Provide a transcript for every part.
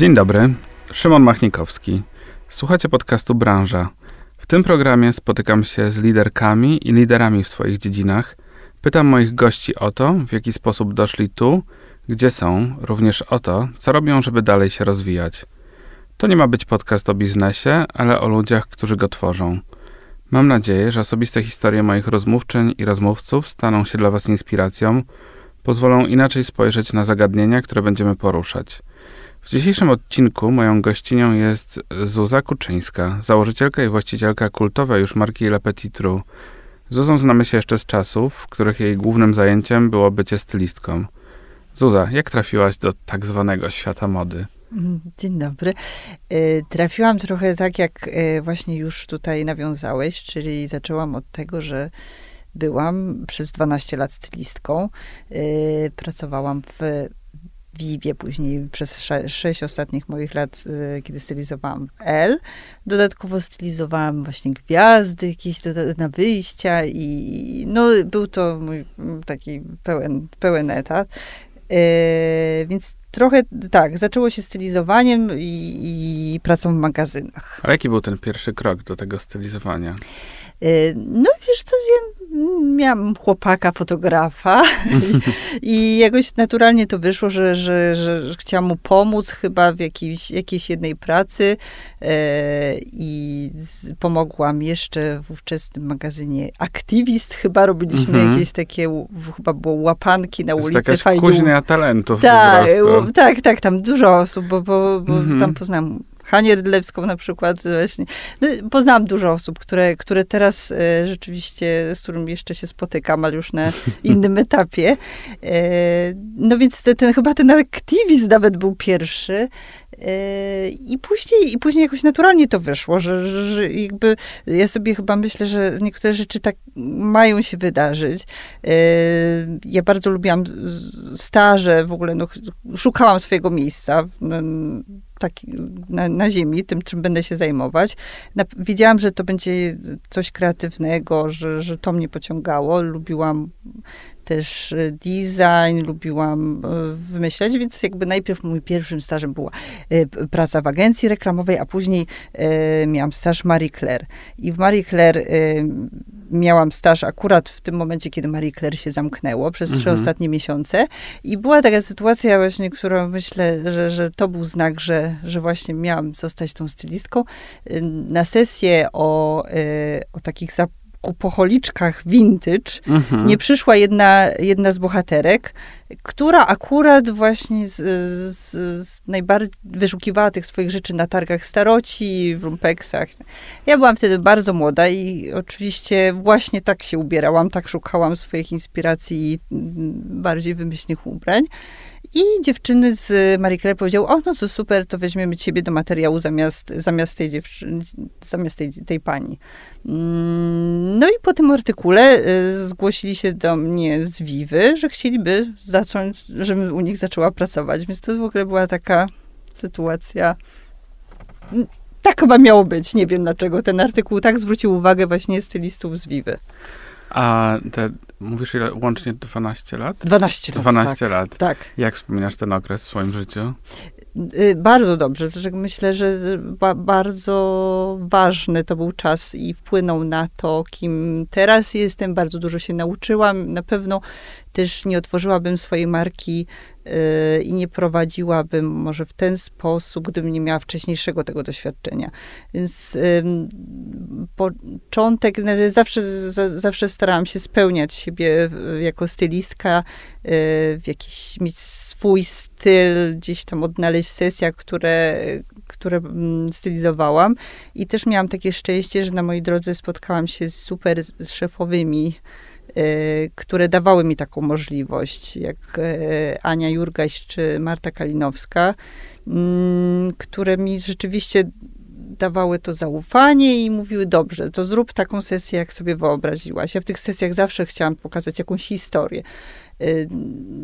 Dzień dobry, Szymon Machnikowski. Słuchacie podcastu Branża. W tym programie spotykam się z liderkami i liderami w swoich dziedzinach. Pytam moich gości o to, w jaki sposób doszli tu, gdzie są, również o to, co robią, żeby dalej się rozwijać. To nie ma być podcast o biznesie, ale o ludziach, którzy go tworzą. Mam nadzieję, że osobiste historie moich rozmówczyń i rozmówców staną się dla Was inspiracją, pozwolą inaczej spojrzeć na zagadnienia, które będziemy poruszać. W dzisiejszym odcinku moją gościnią jest Zuza Kuczyńska, założycielka i właścicielka kultowej już marki Le Petit Trou. Zuzą znamy się jeszcze z czasów, w których jej głównym zajęciem było bycie stylistką. Zuza, jak trafiłaś do tak zwanego świata mody? Dzień dobry. E, trafiłam trochę tak, jak e, właśnie już tutaj nawiązałeś, czyli zaczęłam od tego, że byłam przez 12 lat stylistką. E, pracowałam w Vivie, później przez sześć ostatnich moich lat, kiedy stylizowałam L. Dodatkowo stylizowałam właśnie gwiazdy, jakieś na wyjścia i no, był to mój taki pełen, pełen etat. Więc trochę tak, zaczęło się stylizowaniem i, i, pracą w magazynach. A jaki był ten pierwszy krok do tego stylizowania? Yy, no wiesz co, ja miałam chłopaka, fotografa i jakoś naturalnie to wyszło, że, że, że, chciałam mu pomóc chyba w jakiejś, jakiejś jednej pracy e, i pomogłam jeszcze w ówczesnym magazynie Aktywist, chyba robiliśmy -hmm. jakieś takie, chyba było łapanki na ulicy. Taka kuźnia talentów tak, tak, tak, tam dużo osób, bo, bo, bo -hmm. tam poznałam Hanię Rydlewską na przykład właśnie. No, poznałam dużo osób, które, które teraz e, rzeczywiście, z którymi jeszcze się spotykam, ale już na innym etapie. E, no więc te, ten, chyba ten aktywizm nawet był pierwszy. E, I później, I później jakoś naturalnie to wyszło, że, że, że, jakby ja sobie chyba myślę, że niektóre rzeczy tak mają się wydarzyć. E, ja bardzo lubiłam staże, w ogóle no, szukałam swojego miejsca taki, na, na ziemi, tym, czym będę się zajmować. Na, wiedziałam, że to będzie coś kreatywnego, że, że to mnie pociągało. Lubiłam też e, design, lubiłam e, wymyślać, więc jakby najpierw mój pierwszym stażem była e, praca w agencji reklamowej, a później miałam staż Marie Claire. I w Marie Claire miałam staż akurat w tym momencie, kiedy Marie Claire się zamknęło przez mhm. trzy ostatnie miesiące. I była taka sytuacja właśnie, którą myślę, że, że to był znak, że, że właśnie miałam zostać tą stylistką. Na sesję o, o takich zap kupocholiczkach vintage mhm. nie przyszła jedna, jedna z bohaterek, która akurat właśnie z, z, z najbardziej wyszukiwała tych swoich rzeczy na targach staroci, w lumpeksach. Ja byłam wtedy bardzo młoda i oczywiście właśnie tak się ubierałam, tak szukałam swoich inspiracji bardziej wymyślnych ubrań. I dziewczyny z Marie Claire powiedziały, o no to super, to weźmiemy ciebie do materiału zamiast, zamiast, tej, dziewczyny, zamiast tej, tej pani. Mm, no i po tym artykule y, zgłosili się do mnie z Wiwy, że chcieliby zacząć, żebym u nich zaczęła pracować. Więc to w ogóle była taka sytuacja. Mm, tak chyba miało być. Nie wiem dlaczego ten artykuł tak zwrócił uwagę właśnie stylistów z Wiwy. A te, mówisz ile, łącznie 12 lat? 12 lat, 12 tak. lat. Tak. Jak wspominasz ten okres w swoim życiu? Y, bardzo dobrze. Myślę, że ba bardzo ważny to był czas i wpłynął na to, kim teraz jestem. Bardzo dużo się nauczyłam. Na pewno też nie otworzyłabym swojej marki yy, i nie prowadziłabym może w ten sposób, gdybym nie miała wcześniejszego tego doświadczenia. Więc yy, początek, no, zawsze, zawsze starałam się spełniać siebie jako stylistka, yy, jakiś mieć swój styl, gdzieś tam odnaleźć w sesjach, które, które mm, stylizowałam. I też miałam takie szczęście, że na mojej drodze spotkałam się z super szefowymi które dawały mi taką możliwość, jak y, Ania Jurgaś czy Marta Kalinowska, mm, które mi rzeczywiście dawały to zaufanie i mówiły, dobrze, to zrób taką sesję, jak sobie wyobraziłaś. Ja w tych sesjach zawsze chciałam pokazać jakąś historię.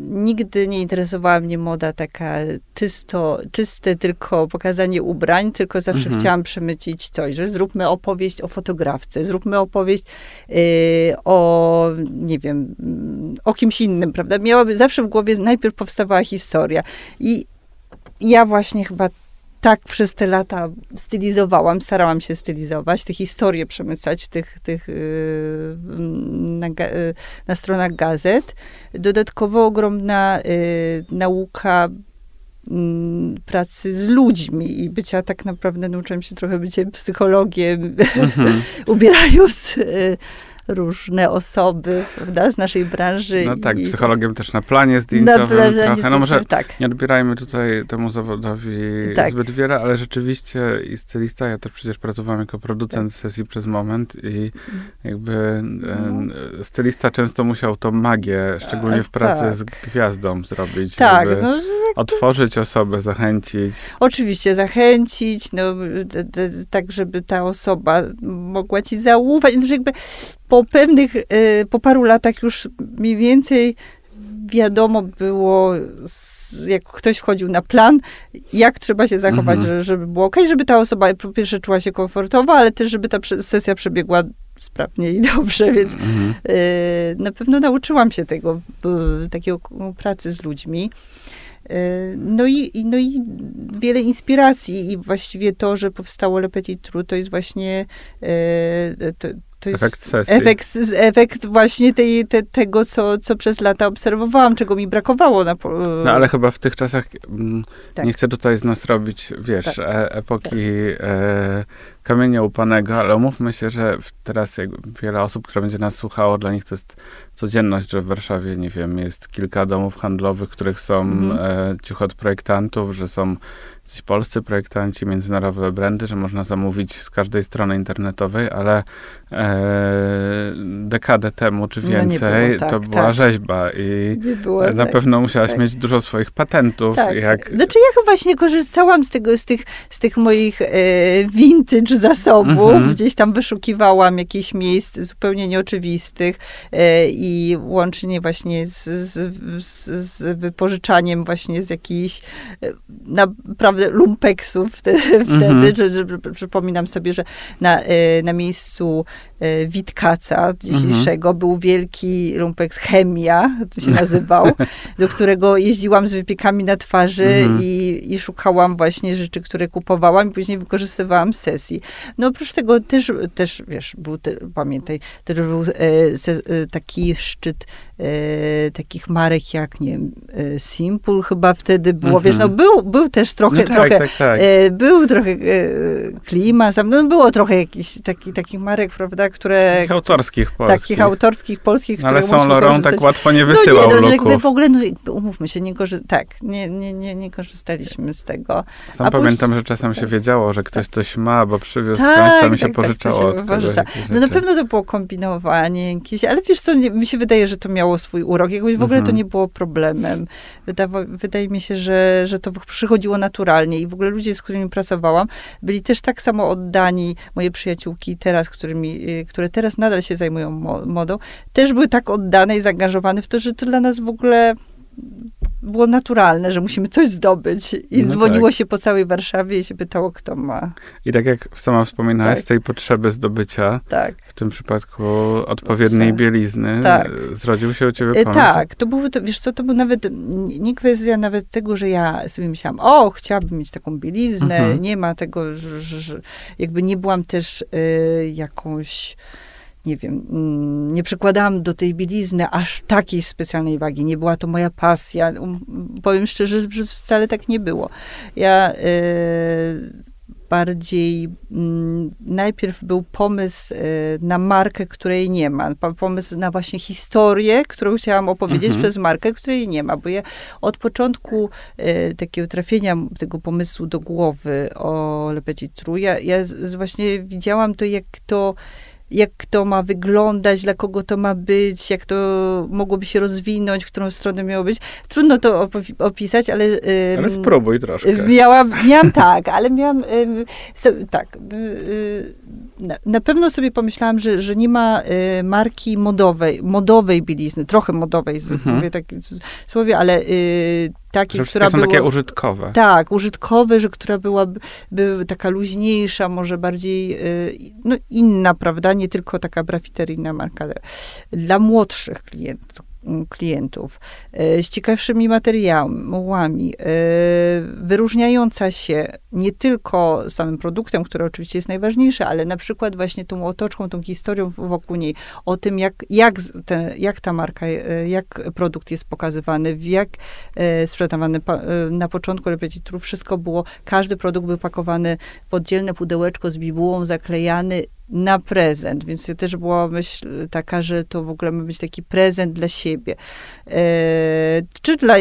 Nigdy nie interesowała mnie moda taka czysto, czyste, tylko pokazanie ubrań, tylko zawsze mhm. chciałam przemycić coś, że zróbmy opowieść o fotografce, zróbmy opowieść y, o, nie wiem, o kimś innym, prawda? Miałaby, zawsze w głowie najpierw powstawała historia. I ja właśnie chyba tak przez te lata stylizowałam, starałam się stylizować, te historie przemycać w tych, tych yy, na, yy, na, stronach gazet. Dodatkowo ogromna yy, nauka mm, pracy z ludźmi i bycia tak naprawdę nauczyłam się trochę bycia psychologiem, mhm. ubierając y, różne osoby, prawda, z naszej branży. No tak, i... psychologiem też na planie zdjęciowym na planie. Zdjęciowym, no może tak. nie odbierajmy tutaj temu zawodowi tak. zbyt wiele, ale rzeczywiście i stylista, ja też przecież pracowałem jako producent tak. sesji przez moment i jakby no. stylista często musiał tą magię, szczególnie w pracy tak. z gwiazdą zrobić, tak, żeby no, otworzyć osobę, zachęcić. Oczywiście, zachęcić, no, tak, żeby ta osoba mogła ci zaufać, no, że jakby po pewnych, y, po paru latach już mniej więcej wiadomo było, jak ktoś wchodził na plan, jak trzeba się zachować, mhm. żeby było ok, żeby ta osoba po pierwsze czuła się komfortowo, ale też, żeby ta sesja przebiegła sprawnie i dobrze, więc mhm. Y, na pewno nauczyłam się tego, takiego pracy z ludźmi. Y, no i, no i wiele inspiracji i właściwie to, że powstało Le Petit Trou, to jest właśnie to, to jest efekt, sesji. efekt, efekt właśnie tej, te, tego, co, co przez lata obserwowałam, czego mi brakowało. Na, no ale chyba w tych czasach, mm, tak. nie chcę tutaj z nas robić, wiesz, tak. e, epoki tak. e, kamienia upanego, ale umówmy się, że teraz wiele osób, które będzie nas słuchało, dla nich to jest codzienność, że w Warszawie, nie wiem, jest kilka domów handlowych, których są -hmm. e, ciuch od projektantów, że są jacyś polscy projektanci, międzynarodowe brandy, że można zamówić z każdej strony internetowej, ale e, dekadę temu czy więcej było, tak, to była tak. rzeźba i było, na tak, pewno musiałaś tak. mieć dużo swoich patentów. Tak. Jak... Znaczy ja właśnie korzystałam z, tego, z, tych, z tych moich e, vintage zasobów, mhm. gdzieś tam wyszukiwałam jakichś miejsc zupełnie nieoczywistych e, i łącznie właśnie z, z, z, wypożyczaniem właśnie z jakichś e, naprawdę lumpeksów wtedy, -hmm. że, że, przypominam sobie, że na, e, na miejscu Witkaca dzisiejszego -hmm. był wielki lumpeks Chemia, to się nazywał, do którego jeździłam z wypiekami na twarzy i, i szukałam właśnie rzeczy, które kupowałam i później wykorzystywałam sesji. No oprócz tego też, też wiesz, był, te, pamiętaj, też był e, se, e, taki szczyt e, takich marek jak, nie wiem, e, Simple chyba wtedy było, wiesz, no mhm. był, był też trochę, no tak, trochę, tak, tak. E, był trochę e, klima, no było trochę jakichś taki, takich marek, prawda, które... Takich autorskich polskich. Takich autorskich polskich, no, Ale Saint Laurent tak łatwo nie wysyłał no, nie, no, jakby w ogóle, no umówmy się, nie korzy- tak, nie, nie, nie, nie korzystaliśmy z tego. Sam A pamiętam, później... że czasem się wiedziało, że ktoś coś ma, bo przywiózł tak, skądś, tam mi się tak, pożyczało. Tak, się no na pewno to było kombinowanie jakieś, ale wiesz co, mi się wydaje, że to miało swój urok. Jakoś w ogóle to mhm. nie było problemem. Wydawa- wydaje mi się, że, że to przychodziło naturalnie i w ogóle ludzie, z którymi pracowałam, byli też tak samo oddani, moje przyjaciółki teraz, którymi, y, które teraz nadal się zajmują modą, też były tak oddane i zaangażowane w to, że to dla nas w ogóle było naturalne, że musimy coś zdobyć. I no dzwoniło tak. się po całej Warszawie i się pytało, kto ma. I tak jak sama wspominałaś, tak. tej potrzeby zdobycia, tak. w tym przypadku odpowiedniej bielizny, tak. zrodził się u ciebie e, pomysł. Tak, to był, to, wiesz co, to był nawet, nie kwestia nawet tego, że ja sobie myślałam, o, chciałabym mieć taką bieliznę, mhm. nie ma tego, że, że, że, jakby nie byłam też y, jakąś nie wiem, mm, nie przykładałam do tej bielizny aż takiej specjalnej wagi. Nie była to moja pasja. Um, powiem szczerze, że wcale tak nie było. Ja y, bardziej y, najpierw był pomysł y, na markę, której nie ma. Pomysł na właśnie historię, którą chciałam opowiedzieć mhm. przez markę, której nie ma. Bo ja od początku y, takiego trafienia tego pomysłu do głowy o Le Petit Trou, ja, ja właśnie widziałam to, jak to jak to ma wyglądać, dla kogo to ma być, jak to mogłoby się rozwinąć, w którą stronę miało być. Trudno to opisać, ale... ale spróbuj troszkę. Miałam, miałam tak, ale miałam... So, tak. Na, na, pewno sobie pomyślałam, że, że nie ma y, marki modowej, modowej bielizny, trochę modowej, mhm. mówię tak słowie, ale y, takiej, że która są takie użytkowe. Tak, użytkowe, że która byłaby by taka luźniejsza, może bardziej y, no, inna, prawda? Nie tylko taka brafiteryjna marka, ale dla młodszych klientów klientów, e, z ciekawszymi materiałami, e, wyróżniająca się nie tylko samym produktem, który oczywiście jest najważniejszy, ale na przykład właśnie tą otoczką, tą historią wokół niej, o tym, jak, jak, te, jak ta marka, e, jak produkt jest pokazywany, jak sprzedawany. Na początku Repetitur wszystko było, każdy produkt był pakowany w oddzielne pudełeczko z bibułą, zaklejany, na prezent, więc to też była myśl taka, że to w ogóle ma być taki prezent dla siebie. E, czy dla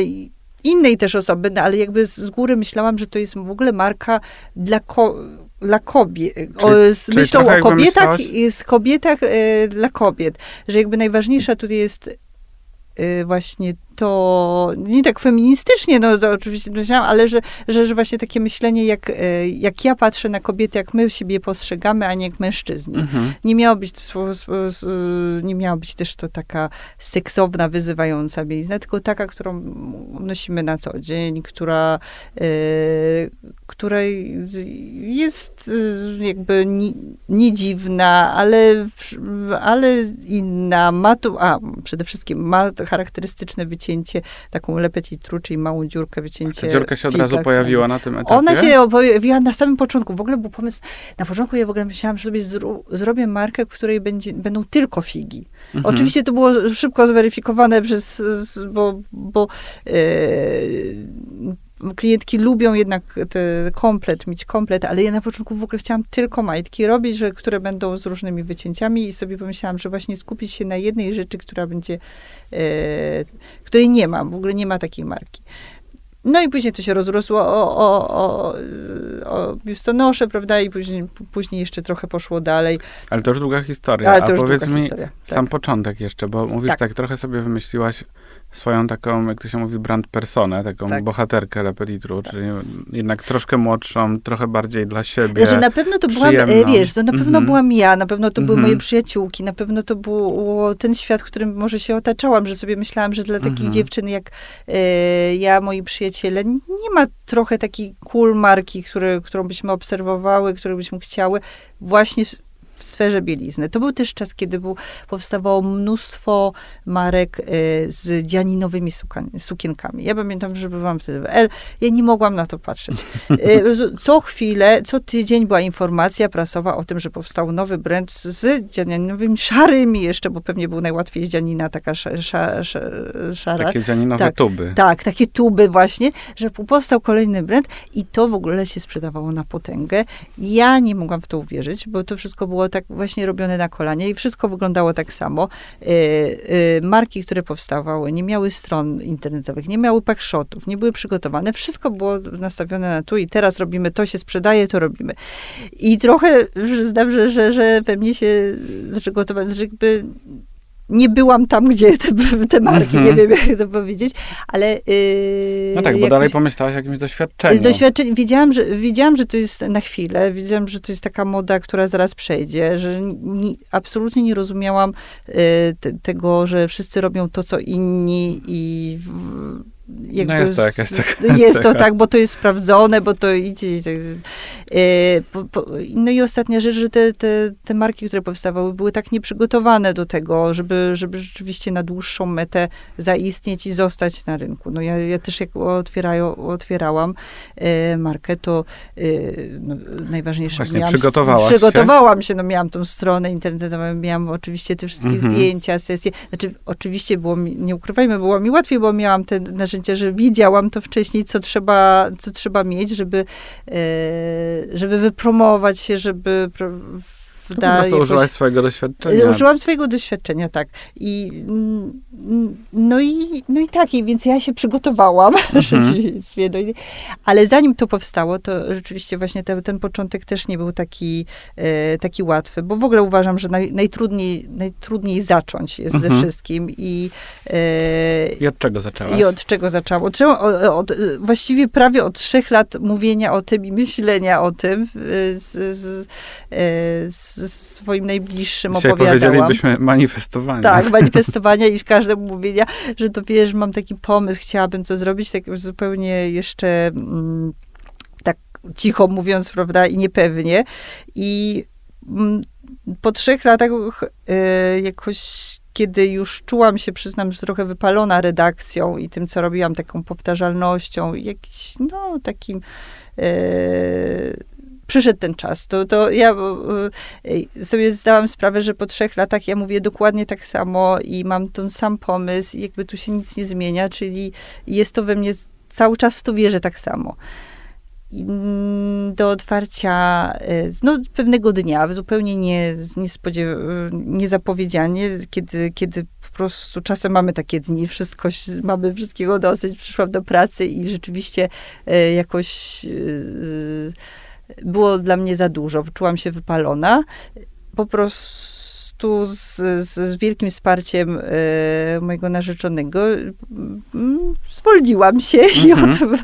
innej też osoby, no, ale jakby z góry myślałam, że to jest w ogóle marka dla ko dla kobiet, z myślą o kobietach, z kobietach e, dla kobiet, że jakby najważniejsza tutaj jest e, właśnie to nie tak feministycznie, no to oczywiście myślałam, ale że, że, że właśnie takie myślenie, jak, e, jak ja patrzę na kobiety, jak my siebie postrzegamy, a nie jak mężczyźni. Mhm. Nie miało być nie miało być też to taka seksowna, wyzywająca bielizna, tylko taka, którą nosimy na co dzień, która, e, która jest e, jakby nie, nie dziwna, ale, ale inna, ma tu, a przede wszystkim ma charakterystyczne wycięcie wycięcie, taką tru, czyli małą dziurkę, wycięcie. Ta dziurka się od razu pojawiła na tym etapie? Ona się pojawiła na samym początku. W ogóle był pomysł, na początku ja w ogóle myślałam, że sobie zro, zrobię markę, w której będzie, będą tylko figi. Mhm. Oczywiście to było szybko zweryfikowane przez, bo, bo yy, klientki lubią jednak te komplet, mieć komplet, ale ja na początku w ogóle chciałam tylko majtki robić, że, które będą z różnymi wycięciami i sobie pomyślałam, że właśnie skupić się na jednej rzeczy, która będzie, e, której nie ma, w ogóle nie ma takiej marki. No i później to się rozrosło o, o, o, o biustonosze, prawda, i później, później jeszcze trochę poszło dalej. Ale to już długa historia. Ale to już A powiedz mi historia. sam tak. początek jeszcze, bo mówisz tak. tak, trochę sobie wymyśliłaś swoją taką, jak to się mówi, brand personę, taką tak. bohaterkę Lepetitru, tak. czyli jednak troszkę młodszą, trochę bardziej dla siebie. Że na pewno to byłam, e, wiesz, to na pewno mm -hmm. byłam ja, na pewno to były mm -hmm. moje przyjaciółki, na pewno to był ten świat, w którym może się otaczałam, że sobie myślałam, że dla takich mm -hmm. dziewczyn jak e, ja, moi przyjaciele, nie ma trochę takiej cool marki, które, którą byśmy obserwowały, którą byśmy chciały właśnie w sferze bielizny. To był też czas, kiedy był, powstawało mnóstwo marek y, z dzianinowymi sukienkami. Ja pamiętam, że byłam wtedy w L, ja nie mogłam na to patrzeć. Y, co chwilę, co tydzień była informacja prasowa o tym, że powstał nowy brand z dzianinowymi, szarymi jeszcze, bo pewnie był najłatwiej z dzianina taka szara. szara. Takie dzianinowe tak, tuby. Tak, takie tuby właśnie, że powstał kolejny brand i to w ogóle się sprzedawało na potęgę. Ja nie mogłam w to uwierzyć, bo to wszystko było tak właśnie robione na kolanie i wszystko wyglądało tak samo. Y, y, marki, które powstawały, nie miały stron internetowych, nie miały packshotów, nie były przygotowane. Wszystko było nastawione na tu i teraz robimy, to się sprzedaje, to robimy. I trochę znam, że, że, że pewnie się zaczęło że jakby nie byłam tam, gdzie te, te marki, mm -hmm. nie wiem jak to powiedzieć, ale... Yy, no tak, bo dalej pomyślałaś o jakimś doświadczeniu. Doświadczenie, wiedziałam że, wiedziałam, że to jest na chwilę, wiedziałam, że to jest taka moda, która zaraz przejdzie, że ni, absolutnie nie rozumiałam yy, te, tego, że wszyscy robią to, co inni i... W, jakby no jest tak, jest tak. Jest to tak, bo to jest sprawdzone, bo to idzie. E, no i ostatnia rzecz, że te, te, te marki, które powstawały, były tak nieprzygotowane do tego, żeby, żeby rzeczywiście na dłuższą metę zaistnieć i zostać na rynku. No ja, ja też jak otwierają, otwierałam e, markę, to e, no, najważniejsze... Właśnie, miałam, przygotowałaś Przygotowałam się? się, no miałam tą stronę internetową, miałam oczywiście te wszystkie mhm. zdjęcia, sesje. Znaczy, oczywiście było mi, nie ukrywajmy, było mi łatwiej, bo miałam te narzędzia że widziałam to wcześniej, co trzeba, co trzeba mieć, żeby, e, żeby wypromować się, żeby prawda? Po prostu użyłaś swojego doświadczenia. Użyłam swojego doświadczenia, tak. I, no, i, no i tak, i więc ja się przygotowałam, mhm. ale zanim to powstało, to rzeczywiście właśnie ten, ten początek też nie był taki, e, taki łatwy, bo w ogóle uważam, że naj, najtrudniej, najtrudniej zacząć jest mhm. ze wszystkim. I, e, I od czego zaczęłaś? I od czego zaczęło? Od, od, właściwie prawie od trzech lat mówienia o tym i myślenia o tym e, z, z, e, z swoim najbliższym Dzisiaj opowiadałam. powiedzielibyśmy manifestowanie. Tak, manifestowania i każdemu mówienia, że to wiesz, mam taki pomysł, chciałabym co zrobić, tak zupełnie jeszcze mm, tak cicho mówiąc, prawda, i niepewnie. I mm, po trzech latach y, jakoś kiedy już czułam się, przyznam, że trochę wypalona redakcją i tym, co robiłam, taką powtarzalnością, jakiś, no, takim y, przyszedł ten czas. To, to ja y, sobie zdałam sprawę, że po trzech latach ja mówię dokładnie tak samo i mam ten sam pomysł jakby tu się nic nie zmienia, czyli jest to we mnie, cały czas w to wierzę tak samo do otwarcia y, no, pewnego dnia, zupełnie nie, niezapowiedzianie, kiedy, kiedy po prostu czasem mamy takie dni, wszystko, mamy wszystkiego dosyć, przyszłam do pracy i rzeczywiście jakoś było dla mnie za dużo. Czułam się wypalona. Po prostu z, z wielkim wsparciem e, mojego narzeczonego mm, zwolniłam się i, od, mhm.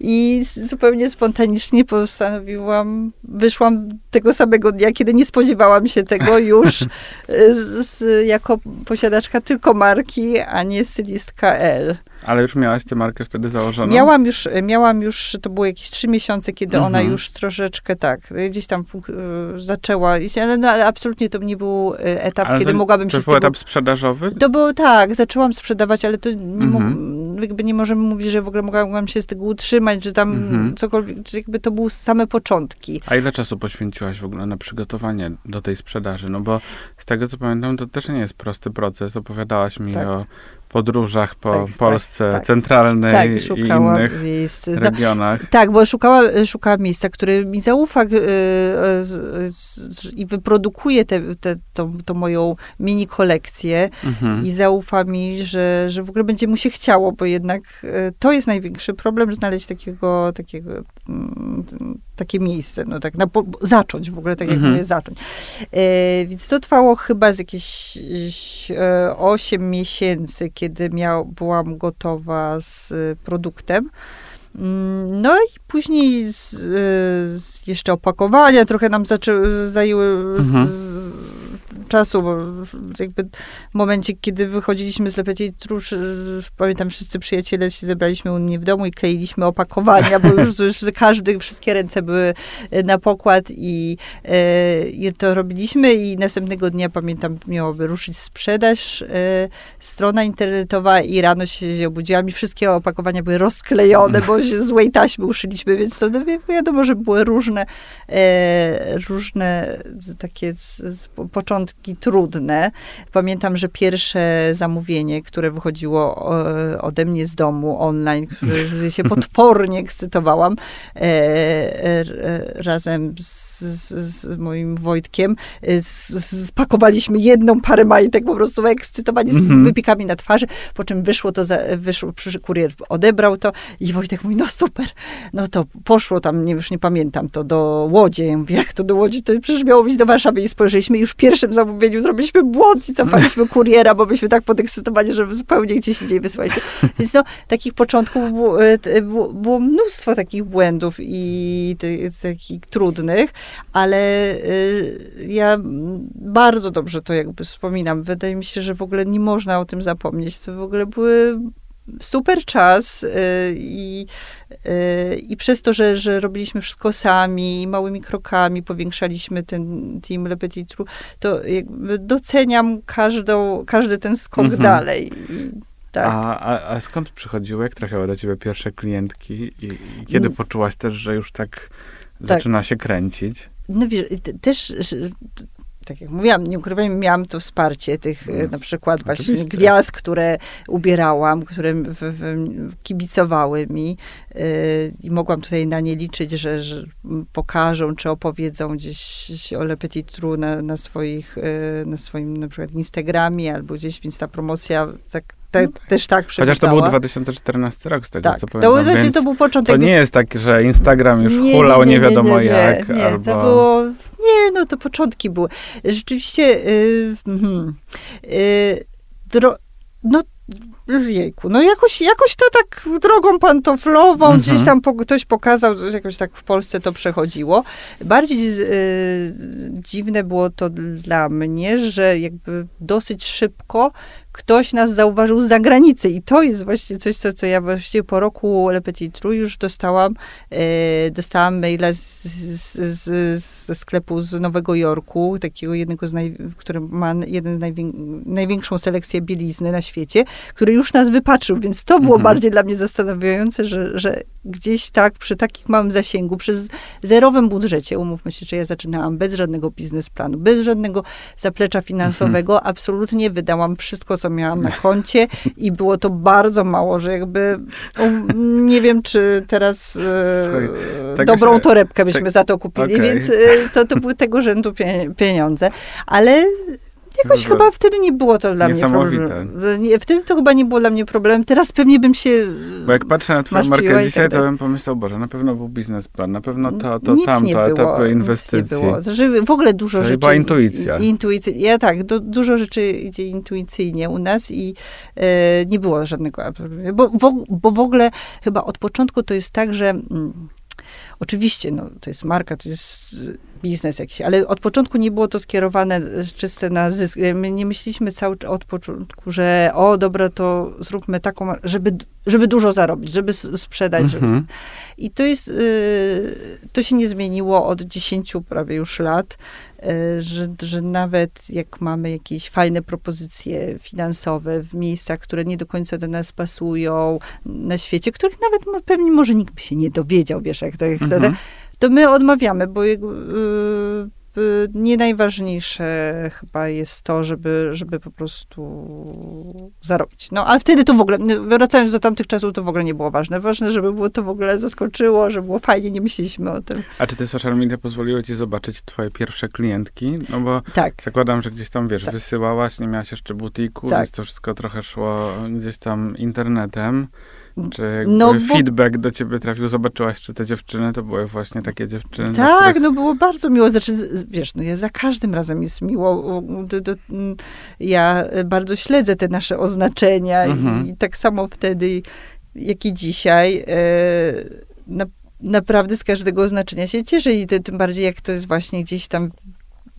i zupełnie spontanicznie postanowiłam, wyszłam tego samego dnia, kiedy nie spodziewałam się tego już z, z, jako posiadaczka tylko marki, a nie stylistka L. Ale już miałaś tę markę wtedy założoną? Miałam już, miałam już, to było jakieś trzy miesiące, kiedy mhm. ona już troszeczkę tak, gdzieś tam y, zaczęła, ale, no, ale absolutnie to nie był y, etap, ale kiedy to, mogłabym to był etap sprzedażowy? To było tak, zaczęłam sprzedawać, ale to nie, mhm. jakby nie możemy mówić, że w ogóle mogłam się z tego utrzymać, że tam mhm. cokolwiek, jakby to były same początki. A ile czasu poświęciłaś w ogóle na przygotowanie do tej sprzedaży? No bo z tego, co pamiętam, to też nie jest prosty proces. Opowiadałaś mi tak. o podróżach po tak, tak Polsce tak, centralnej tak, i innych miejsc. No, regionach. No, tak, bo szukała, szukała miejsca, które mi zaufa y, y, i wyprodukuje te, te, tą, tą moją mini kolekcję mhm. i zaufa mi, że, że w ogóle będzie mu się chciało, bo jednak y, to jest największy problem, znaleźć takiego, takiego mm, takie miejsce, no tak, na, zacząć w ogóle, tak jak mhm. mówię, zacząć. E, więc to trwało chyba z jakieś e, 8 miesięcy, kiedy miał, byłam gotowa z produktem. Mm, no i później z, z jeszcze opakowania trochę nam zaczęły, zajęły mhm. z, czasu, bo jakby w momencie, kiedy wychodziliśmy z Lepiej Trusz, pamiętam, wszyscy przyjaciele się zebraliśmy u mnie w domu i kleiliśmy opakowania, bo już, już każdy, wszystkie ręce były na pokład i, e, i to robiliśmy i następnego dnia, pamiętam, miałoby ruszyć sprzedaż, strona internetowa i rano się obudziłam i wszystkie opakowania były rozklejone, bo się złej taśmy uszyliśmy, więc to no, wiadomo, że były różne, różne takie z, z początki trudne. Pamiętam, że pierwsze zamówienie, które wychodziło ode mnie z domu online, które się potwornie ekscytowałam e, e, razem z, z, moim Wojtkiem, e, spakowaliśmy jedną parę majtek, po prostu ekscytowani z -hmm. wypikami na twarzy, po czym wyszło to, za, wyszło, kurier odebrał to i Wojtek mówi, no super, no to poszło tam, nie, już nie pamiętam, to do Łodzi. Ja mówię, jak to do Łodzi? To przecież miało być do Warszawy i spojrzeliśmy już pierwszym zamówieniem zamówieniu zrobiliśmy błąd i cofaliśmy kuriera, bo byliśmy tak podekscytowani, że zupełnie gdzieś indziej wysłaliśmy. Więc no, takich początków było, e, było mnóstwo takich błędów i takich trudnych, ale e, ja bardzo dobrze to jakby wspominam. Wydaje mi się, że w ogóle nie można o tym zapomnieć. To w ogóle były super czas y, i, y, i przez to, że, że robiliśmy wszystko sami, małymi krokami powiększaliśmy ten team Le Petit Trou, to jakby doceniam każdą, każdy ten skok mhm. dalej. I, tak. A, a, a, skąd przychodziły, jak trafiały do ciebie pierwsze klientki i, i kiedy mm. poczułaś też, że już tak, tak. zaczyna się kręcić? No wiesz, też tak jak mówiłam, nie ukrywajmy, miałam to wsparcie tych Mm. na przykład właśnie Oczywiście. gwiazd, które ubierałam, które w, w, kibicowały mi y, i mogłam tutaj na nie liczyć, że, że pokażą czy opowiedzą gdzieś o Le Petit Trou na, na swoich, y, na swoim na przykład Instagramie albo gdzieś, więc ta promocja tak, te, No tak. też tak Chociaż to był przebiegała. 2014 rok, z tego Tak, co to, pamiętam. był- właśnie więc to był początek. to nie jest tak, że Instagram już Nie, hulał nie, nie, nie, wiadomo jak, Nie, albo... to było... Nie, no to początki były. Rzeczywiście... Yy, mhm. yy, dro, no, jejku, no jakoś, jakoś to tak drogą pantoflową, Mhm. gdzieś tam po, ktoś pokazał, że jakoś tak w Polsce to przechodziło. Bardziej yy, dziwne było to dla mnie, że jakby dosyć szybko ktoś nas zauważył z zagranicy. I to jest właśnie coś, co, co ja właściwie po roku Le Petit Trou już dostałam, e, dostałam maila z, z, z, ze sklepu z Nowego Jorku, takiego jednego z naj, który ma jeden z najwię, największą selekcję bielizny na świecie, który już nas wypatrzył, więc to było Mhm. bardziej dla mnie zastanawiające, że, że gdzieś tak przy takim małym zasięgu, przy zerowym budżecie, umówmy się, że ja zaczynałam bez żadnego biznesplanu, bez żadnego zaplecza finansowego, absolutnie wydałam wszystko, co miałam na koncie i było to bardzo mało, że jakby um, nie wiem, czy teraz e, Słuchaj, dobrą się- torebkę byśmy tak- za to kupili, okej. więc e, to, to były tego rzędu pie, pieniądze, ale jakoś chyba wtedy nie było to dla mnie. Nie, Wtedy to chyba nie było dla mnie problemem. Teraz pewnie bym się Bo jak patrzę na twoją markę i dzisiaj, tak to bym pomyślał, Boże, na pewno był biznesplan, na pewno to, to nic tamto, etapy Nic inwestycji. nie było. Znaczy, w ogóle dużo Czyli rzeczy. była intuicja. Intuicy, ja tak, do, dużo rzeczy idzie intuicyjnie u nas i e, nie było żadnego. Bo, bo, bo w ogóle chyba od początku to jest tak, że. Mm, Oczywiście, no, to jest marka, to jest biznes jakiś, ale od początku nie było to skierowane czyste na zysk. My nie myśleliśmy cały od początku, że o, dobra, to zróbmy taką, żeby, żeby dużo zarobić, żeby sprzedać, żeby Mhm. i to jest, y, to się nie zmieniło od 10 prawie już lat, y, że, że nawet jak mamy jakieś fajne propozycje finansowe w miejscach, które nie do końca do nas pasują na świecie, których nawet pewnie może nikt by się nie dowiedział, wiesz, jak to, jak to, Mhm. To my odmawiamy, bo y, y, nie najważniejsze chyba jest to, żeby, żeby po prostu zarobić. No, ale wtedy to w ogóle, no, wracając do tamtych czasów, to w ogóle nie było ważne. Ważne, żeby było to w ogóle zaskoczyło, że było fajnie, nie myśleliśmy o tym. A czy te social media pozwoliły ci zobaczyć twoje pierwsze klientki? No bo Tak. zakładam, że gdzieś tam, wiesz, Tak. wysyłałaś, nie miałaś jeszcze butiku, Tak. więc to wszystko trochę szło gdzieś tam internetem. Czy jakby No bo- feedback do ciebie trafił? Zobaczyłaś, czy te dziewczyny to były właśnie takie dziewczyny? Tak, których- no było bardzo miło. Znaczy, wiesz, no ja za każdym razem jest miło. Ja e, bardzo śledzę te nasze oznaczenia Mhm. i, i tak samo wtedy, jak i dzisiaj, e, na, naprawdę z każdego oznaczenia się cieszę i ty, tym bardziej jak to jest właśnie gdzieś tam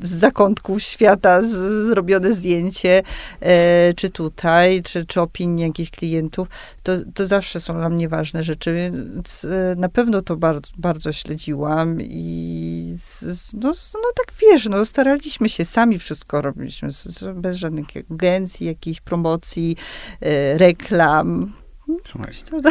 z zakątków świata z, zrobione zdjęcie, e, czy tutaj, czy, czy opinie jakichś klientów, to, to zawsze są dla mnie ważne rzeczy, więc e, na pewno to bardzo, bardzo śledziłam i z, no, no tak wiesz, no staraliśmy się, sami wszystko robiliśmy, z, bez żadnych agencji, jakiejś promocji, e, reklam. Słuchaj, To-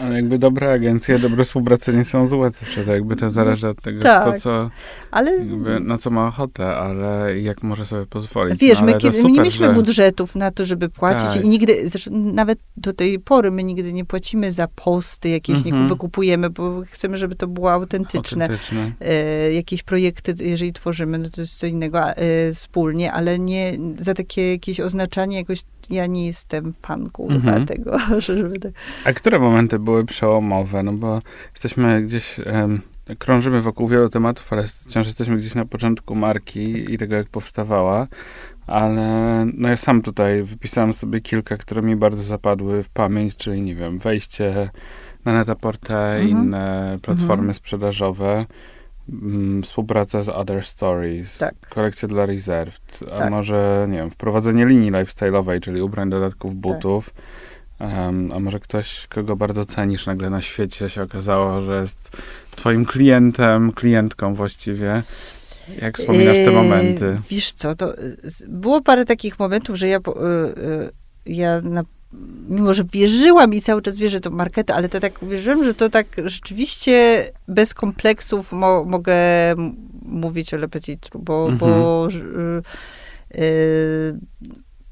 ale jakby dobre agencje, dobre współpracy nie są złe zawsze, to jakby to zależy od tego, Tak. kto co, Ale jakby, na co ma ochotę, ale jak może sobie pozwolić. Wiesz, no, my, to kiedy, super, nie mieliśmy że... budżetów na to, żeby płacić Tak. i nigdy, zresztą nawet do tej pory my nigdy nie płacimy za posty jakieś, Mhm. nie wykupujemy, bo chcemy, żeby to było autentyczne. Autentyczne. E, jakieś projekty, jeżeli tworzymy, no to jest co innego e, wspólnie, ale nie za takie jakieś oznaczanie jakoś ja nie jestem fanką Mhm. tego, żeby tak. A które momenty były przełomowe? No bo jesteśmy gdzieś, em, krążymy wokół wielu tematów, ale wciąż jesteśmy gdzieś na początku marki i tego, jak powstawała. Ale no ja sam tutaj wypisałem sobie kilka, które mi bardzo zapadły w pamięć, czyli nie wiem, wejście na Netaporte, Mhm. inne platformy Mhm. sprzedażowe, mm, współpraca z Other Stories, Tak. kolekcja dla Reserved, a Tak. może, nie wiem, wprowadzenie linii lifestyle'owej, czyli ubrań, Tak. dodatków, butów. Em, a może ktoś, kogo bardzo cenisz, nagle na świecie się okazało, że jest twoim klientem, klientką właściwie. Jak wspominasz te E, momenty? Wiesz co, to y, było parę takich momentów, że ja, po- y, y, ja na, mimo, że wierzyłam i cały czas wierzę w tą marketę, ale to tak uwierzyłam, że to tak rzeczywiście bez kompleksów mo, mogę mówić o Le Petit bo, mhm. bo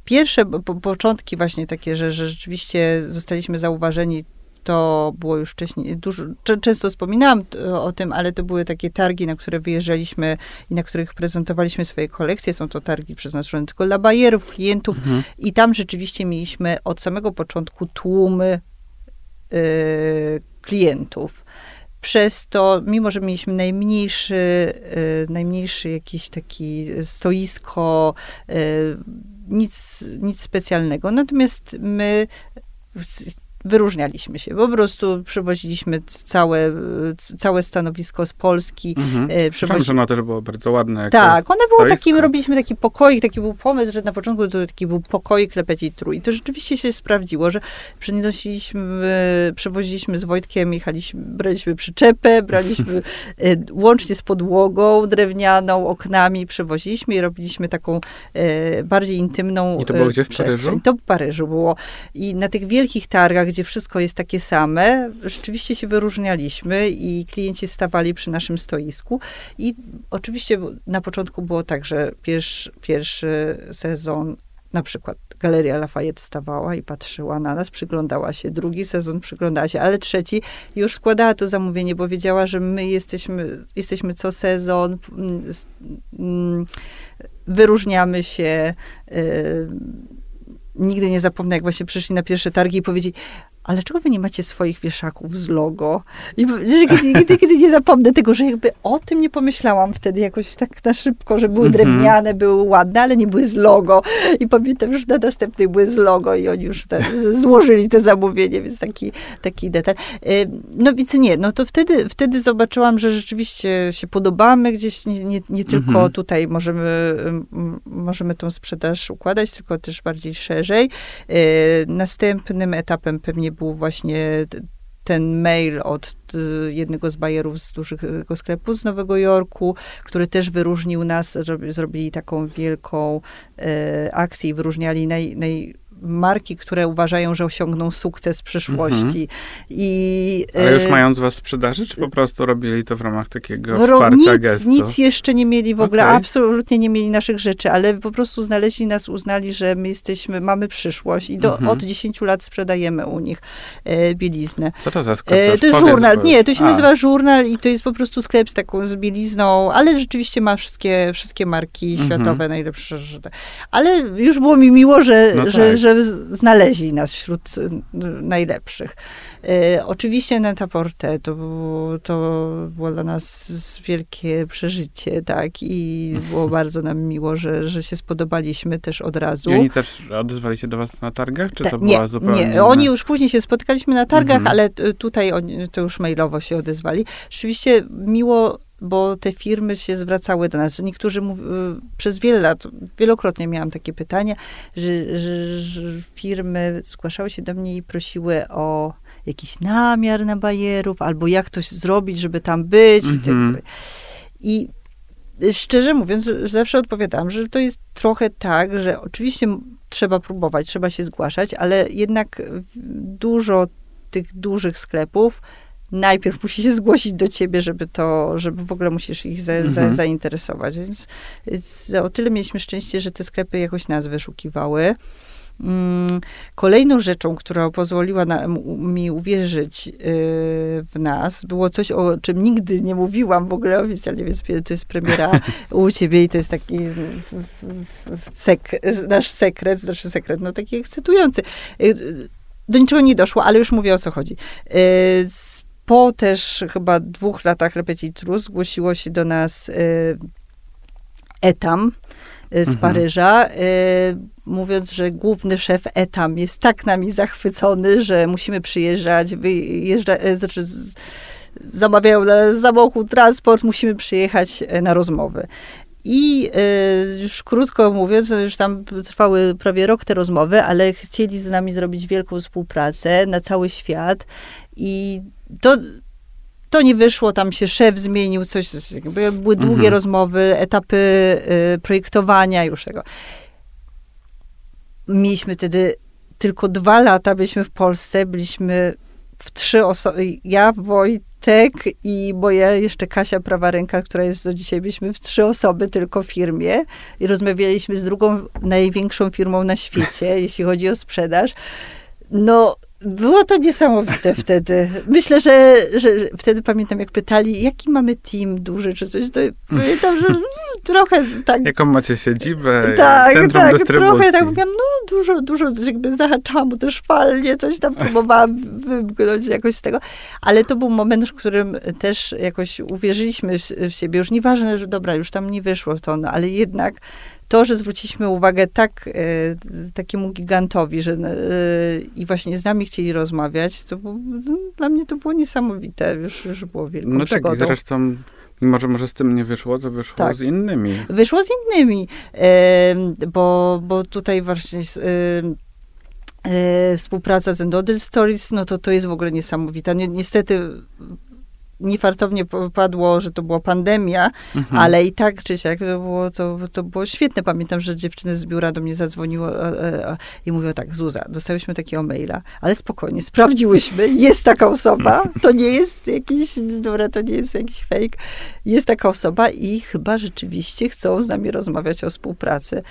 pierwsze po, początki właśnie takie, że, że rzeczywiście zostaliśmy zauważeni to było już wcześniej, dużo, często wspominałam o tym, ale to były takie targi, na które wyjeżdżaliśmy i na których prezentowaliśmy swoje kolekcje. Są to targi przeznaczone tylko dla bajerów, klientów mhm. i tam rzeczywiście mieliśmy od samego początku tłumy y, klientów. Przez to, mimo że mieliśmy najmniejszy, y, najmniejszy jakiś taki stoisko, y, nic, nic specjalnego. Natomiast my wyróżnialiśmy się. Po prostu przewoziliśmy całe, całe stanowisko z Polski. Mhm. E, Przewozi... że ono też było bardzo ładne. Tak, one było takim, robiliśmy taki pokoik, taki był pomysł, że na początku to taki był pokoik Lepeci Trój. I to rzeczywiście się sprawdziło, że przenosiliśmy, przewoziliśmy z Wojtkiem, jechaliśmy, braliśmy przyczepę, braliśmy e, łącznie z podłogą drewnianą, oknami, przewoziliśmy i robiliśmy taką e, bardziej intymną I to było gdzie w Paryżu? To w Paryżu było. I na tych wielkich targach, gdzie wszystko jest takie same, rzeczywiście się wyróżnialiśmy i klienci stawali przy naszym stoisku. I oczywiście na początku było tak, że pierwszy, pierwszy sezon na przykład Galeria Lafayette stawała i patrzyła na nas, przyglądała się. Drugi sezon przyglądała się, ale trzeci już składała to zamówienie, bo wiedziała, że my jesteśmy, jesteśmy co sezon, wyróżniamy się. Yy, nigdy nie zapomnę, jak właśnie przyszli na pierwsze targi i powiedzieli, ale czego wy nie macie swoich wieszaków z logo? I nigdy, kiedy nie zapomnę tego, że jakby o tym nie pomyślałam wtedy jakoś tak na szybko, że były mhm. drewniane, były ładne, ale nie były z logo. I pamiętam, że na następnych były z logo i oni już te, złożyli te zamówienie, więc taki, taki detal. Y, no więc nie, no to wtedy, wtedy zobaczyłam, że rzeczywiście się podobamy gdzieś, nie, nie, nie tylko mhm. tutaj możemy, możemy tą sprzedaż układać, tylko też bardziej szerzej. Y, następnym etapem pewnie był właśnie ten mail od jednego z bajerów z dużego sklepu z Nowego Jorku, który też wyróżnił nas, zrobili taką wielką e, akcję i wyróżniali naj, naj marki, które uważają, że osiągną sukces w przyszłości. Mhm. I, Ale już e, mając was sprzedaży, czy po prostu robili to w ramach takiego wsparcia nic, gestu? Nic jeszcze nie mieli w ogóle, okay. absolutnie nie mieli naszych rzeczy, ale po prostu znaleźli nas, uznali, że my jesteśmy, mamy przyszłość i do, mhm. od 10 lat sprzedajemy u nich e, bieliznę. Co to za sklep? E, to jest żurnal. Bo... Nie, to się A. nazywa żurnal i to jest po prostu sklep z taką z bielizną, ale rzeczywiście ma wszystkie, wszystkie marki mhm. światowe, najlepsze. Ale już było mi miło, że, no że, tak. że znaleźli nas wśród najlepszych. E, oczywiście Netaporte to, było, to było dla nas wielkie przeżycie, tak, i było bardzo nam miło, że, że się spodobaliśmy też od razu. I oni też odezwali się do was na targach, czy to Ta, była zupełnie... Nie, oni już później się spotykaliśmy na targach, mhm. ale tutaj oni, to już mailowo się odezwali. Rzeczywiście miło bo te firmy się zwracały do nas. Niektórzy mów, y, przez wiele lat, wielokrotnie miałam takie pytania, że, że, że, firmy zgłaszały się do mnie i prosiły o jakiś namiar na bajerów, albo jak to zrobić, żeby tam być. Mhm. I szczerze mówiąc, zawsze odpowiadam, że to jest trochę tak, że oczywiście trzeba próbować, trzeba się zgłaszać, ale jednak dużo tych dużych sklepów najpierw musi się zgłosić do ciebie, żeby to, żeby w ogóle musisz ich za, mhm. za, zainteresować. Więc, więc, o tyle mieliśmy szczęście, że te sklepy jakoś nas wyszukiwały. Mm, kolejną rzeczą, która pozwoliła mi uwierzyć yy, w nas, było coś, o czym nigdy nie mówiłam w ogóle oficjalnie, więc to jest premiera u ciebie i to jest taki sek nasz sekret, znaczy sekret, no taki ekscytujący. Yy, do niczego nie doszło, ale już mówię o co chodzi. Yy, po też chyba dwóch latach repetitru zgłosiło się do nas y, Etam y, z mhm. Paryża, y, mówiąc, że główny szef Etam jest tak nami zachwycony, że musimy przyjeżdżać, wyjeżdża, znaczy zamawiają na samochód, transport, musimy przyjechać na rozmowy. I już krótko mówiąc, już tam trwały prawie rok te rozmowy, ale chcieli z nami zrobić wielką współpracę na cały świat i to, to nie wyszło, tam się szef zmienił, coś, coś jakby były długie mhm. rozmowy, etapy y, projektowania już tego. Mieliśmy wtedy tylko dwa lata, byliśmy w Polsce, byliśmy w trzy osoby, ja, Wojt, Bartek i moja jeszcze Kasia, prawa ręka, która jest do dzisiaj, byliśmy w trzy osoby tylko w firmie i rozmawialiśmy z drugą największą firmą na świecie, jeśli chodzi o sprzedaż. No, było to niesamowite wtedy. Myślę, że, że wtedy pamiętam, jak pytali, jaki mamy team duży czy coś, to pamiętam, że trochę tak... Jaką macie siedzibę, tak, centrum tak, dystrybucji. trochę tak mówiłam, no dużo, dużo, jakby zahaczałam mu też falnie, coś tam próbowałam wymknąć jakoś z tego, ale to był moment, w którym też jakoś uwierzyliśmy w, w siebie. Już nieważne, że dobra, już tam nie wyszło to, no, ale jednak to, że zwróciliśmy uwagę tak, e, takiemu gigantowi, że e, i właśnie z nami chcieli rozmawiać, to było, no, dla mnie to było niesamowite, już, już było wielką No przygodą. tak, zresztą Mimo, że może z tym nie wyszło, to wyszło tak. z innymi. Wyszło z innymi, e, bo, bo tutaj właśnie współpraca z Endodel Stories, no to to jest w ogóle niesamowita. Ni niestety niefartownie padło, że to była pandemia, mhm. ale i tak czy siak to było, to, to było świetne. Pamiętam, że dziewczyny z biura do mnie zadzwoniły e, e, i mówiły tak, Zuza, dostałyśmy takiego maila, ale spokojnie, sprawdziłyśmy, jest taka osoba, to nie jest jakiś bzdura, to nie jest jakiś fake, jest taka osoba i chyba rzeczywiście chcą z nami rozmawiać o współpracy.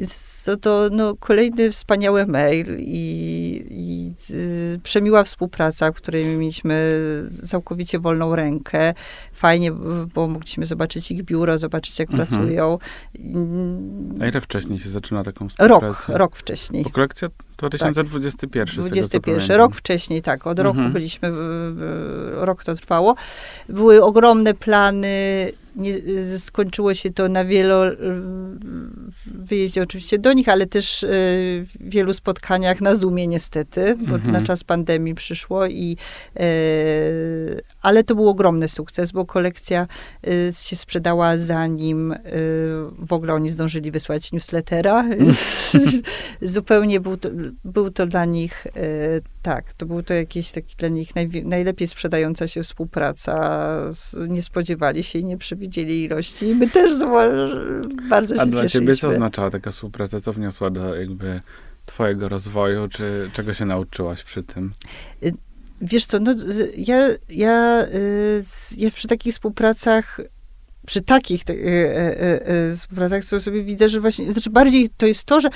Więc to, to no, kolejny wspaniały mail i, i y, przemiła współpraca, w której mieliśmy całkowicie wolną rękę. Fajnie, bo mogliśmy zobaczyć ich biuro, zobaczyć jak mhm. pracują. A ile wcześniej się zaczyna taką współpracę? Rok, rok wcześniej. Bo kolekcja 2021. Tak. 21, rok wcześniej, tak. Od roku mhm. byliśmy, rok to trwało. Były ogromne plany nie, skończyło się to na wielo wyjeździe oczywiście do nich, ale też y, wielu spotkaniach na Zoomie niestety, bo mhm. na czas pandemii przyszło i y, ale to był ogromny sukces, bo kolekcja y, się sprzedała zanim w ogóle oni zdążyli wysłać newslettera. Zupełnie był to, był to dla nich tak, to był to jakiś taki dla nich naj, najlepiej sprzedająca się współpraca. Nie spodziewali się i nie przewidzieli ilości. I my też bardzo się A dla ciebie co oznaczała taka współpraca? Co wniosła do jakby twojego rozwoju? Czy czego się nauczyłaś przy tym? Y, wiesz co, no, ja, ja, y, ja przy takich współpracach przy takich te, y, współpracach sobie widzę, że właśnie, znaczy bardziej to jest to, że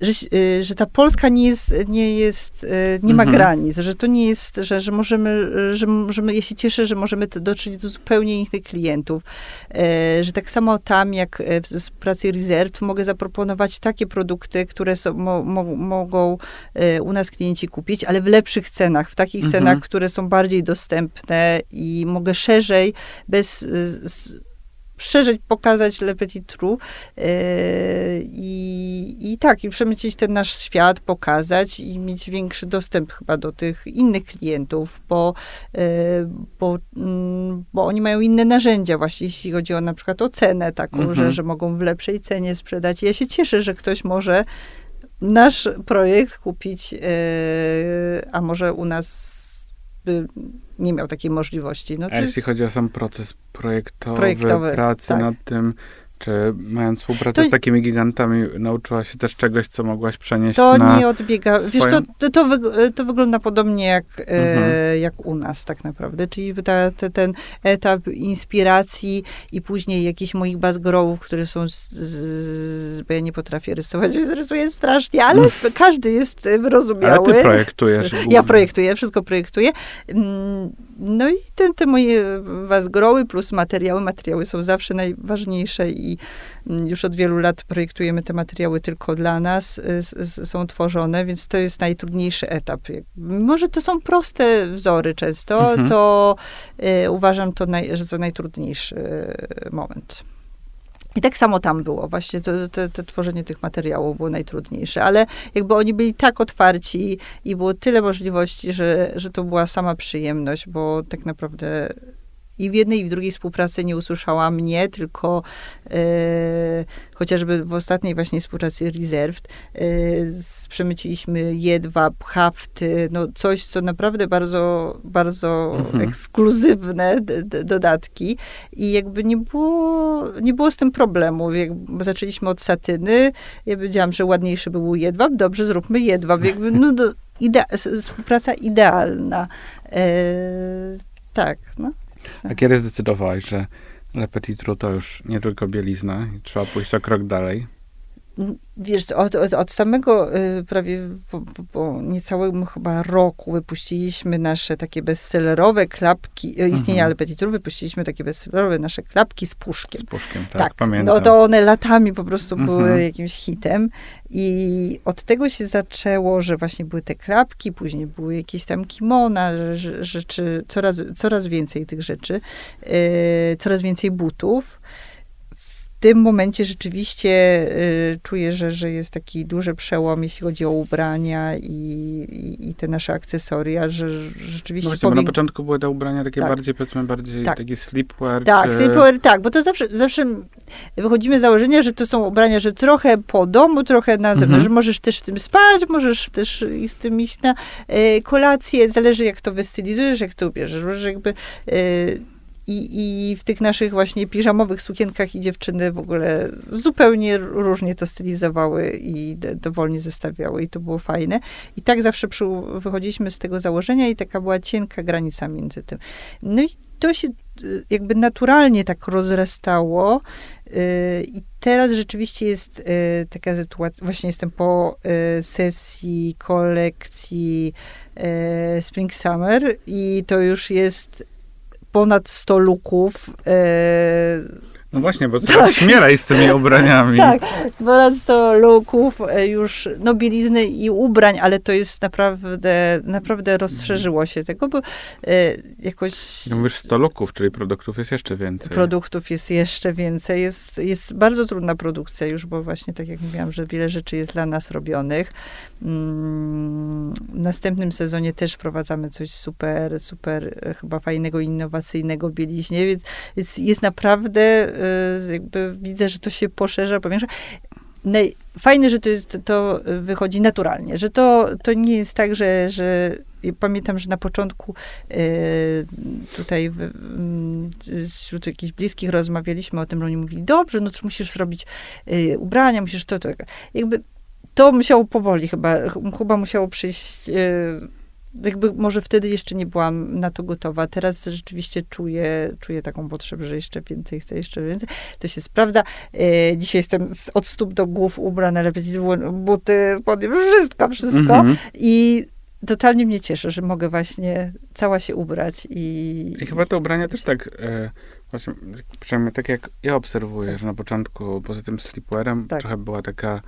że, y, że ta Polska nie jest, nie jest, y, nie ma mhm. granic, że to nie jest, że, że możemy, że możemy, ja się cieszę, że możemy dotrzeć do zupełnie innych klientów, e, że tak samo tam, jak w współpracy Reserve, mogę zaproponować takie produkty, które są, mo, mo, mogą e, u nas klienci kupić, ale w lepszych cenach, w takich mhm. cenach, które są bardziej dostępne i mogę szerzej, bez szerzej pokazać Le Petit Trou yy, i, i tak, i przemycić ten nasz świat, pokazać i mieć większy dostęp chyba do tych innych klientów, bo, yy, bo, mm, bo oni mają inne narzędzia właśnie, jeśli chodzi o na przykład o cenę taką, mhm. że, że mogą w lepszej cenie sprzedać. Ja się cieszę, że ktoś może nasz projekt kupić, yy, a może u nas by nie miał takiej możliwości. No, A jeśli chodzi o sam proces projektowy, projektowy pracy tak. nad tym, czy mając współpracę to, z takimi gigantami, nauczyłaś się też czegoś, co mogłaś przenieść to na nie odbiega. Swoją... Wiesz, to, to, to, to, wygląda podobnie jak, e, mhm. e, jak u nas tak naprawdę. Czyli ta, te, ten etap inspiracji i później jakichś moich bazgrowów, które są, z, z, bo ja nie potrafię rysować, więc rysuję strasznie, ale mhm. każdy jest wyrozumiały. Ale ty projektujesz. Głównie. Ja projektuję, wszystko projektuję. Mm, no i te, te moje bazgroły plus materiały. Materiały są zawsze najważniejsze i mm, już od wielu lat projektujemy te materiały tylko dla nas, y, są tworzone, więc to jest najtrudniejszy etap. Może to są proste wzory często, mhm. to y, uważam to naj, za najtrudniejszy y, moment. I tak samo tam było, właśnie to, to, to, tworzenie tych materiałów było najtrudniejsze, ale jakby oni byli tak otwarci i było tyle możliwości, że, że to była sama przyjemność, bo tak naprawdę i w jednej i w drugiej współpracy nie usłyszała mnie, tylko e, chociażby w ostatniej właśnie współpracy Reserved e, przemyciliśmy jedwab, hafty, no coś, co naprawdę bardzo, bardzo mhm. ekskluzywne dodatki i jakby nie było, nie było z tym problemu. Jakby zaczęliśmy od satyny, ja powiedziałam, że ładniejszy był jedwab, dobrze, zróbmy jedwab. Jakby, no, do, idea, współpraca idealna. E, Tak, no. A kiedy zdecydowałaś, że Le Petit Trou to już nie tylko bielizna i trzeba pójść o krok dalej? Wiesz, od, od, od samego y, prawie po, po, po, niecałym chyba roku wypuściliśmy nasze takie bestsellerowe klapki, y, istnienia mhm. Lepetituru, wypuściliśmy takie bestsellerowe nasze klapki z puszkiem. Z puszkiem, tak, tak. pamiętam. No to one latami po prostu mhm. były jakimś hitem i od tego się zaczęło, że właśnie były te klapki, później były jakieś tam kimona, rzeczy, coraz, coraz więcej tych rzeczy, y, coraz więcej butów tym momencie rzeczywiście y, czuję, że, że jest taki duży przełom, jeśli chodzi o ubrania i, i, i te nasze akcesoria, że rzeczywiście... No właśnie, powiem... bo na początku były te ubrania takie tak. bardziej, powiedzmy, bardziej tak. taki sleepwear. Tak, czy... sleepwear, tak, bo to zawsze, zawsze wychodzimy z założenia, że to są ubrania, że trochę po domu, trochę na zewnątrz, mhm. że możesz też w tym spać, możesz też z tym iść na y, kolację, zależy jak to wystylizujesz, jak to ubierzesz, że jakby... Y, i, I w tych naszych właśnie piżamowych sukienkach i dziewczyny w ogóle zupełnie różnie to stylizowały i dowolnie zestawiały i to było fajne. I tak zawsze przy, wychodziliśmy z tego założenia i taka była cienka granica między tym. No i to się y, jakby naturalnie tak rozrastało yy, i teraz rzeczywiście jest yy, taka sytuacja, właśnie jestem po sesji kolekcji y, Spring Summer i to już jest ponad 100 luków. E, no właśnie, bo coraz tak. śmielej z tymi ubraniami. tak, ponad 100 luków e, już, no bielizny i ubrań, ale to jest naprawdę, naprawdę rozszerzyło się tego, bo e, jakoś... No mówisz 100 luków, czyli produktów jest jeszcze więcej. Produktów jest jeszcze więcej. Jest, jest bardzo trudna produkcja już, bo właśnie tak jak mówiłam, że wiele rzeczy jest dla nas robionych. Mm, w następnym sezonie też wprowadzamy coś super, super e, chyba fajnego, innowacyjnego w bieliźnie, więc jest, jest naprawdę jakby widzę, że to się poszerza, powiększa. Fajne, że to, jest, to wychodzi naturalnie, że to, to nie jest tak, że, że pamiętam, że na początku y, tutaj mm, wśród jakichś bliskich rozmawialiśmy o tym, że oni mówili, dobrze, no to musisz zrobić y, ubrania, musisz to, to. Jakby to musiało powoli chyba, chyba musiało przyjść jakby może wtedy jeszcze nie byłam na to gotowa. Teraz rzeczywiście czuję, czuję taką potrzebę, że jeszcze więcej chcę, jeszcze więcej. To się sprawdza. E, dzisiaj jestem od stóp do głów ubrana, lepiej buty, spodnie, wszystko, wszystko. Mhm. I totalnie mnie cieszy, że mogę właśnie cała się ubrać i... I chyba te ubrania też tak... E, właśnie, przynajmniej tak jak ja obserwuję, że na początku poza tym sleepwearem tak. trochę była taka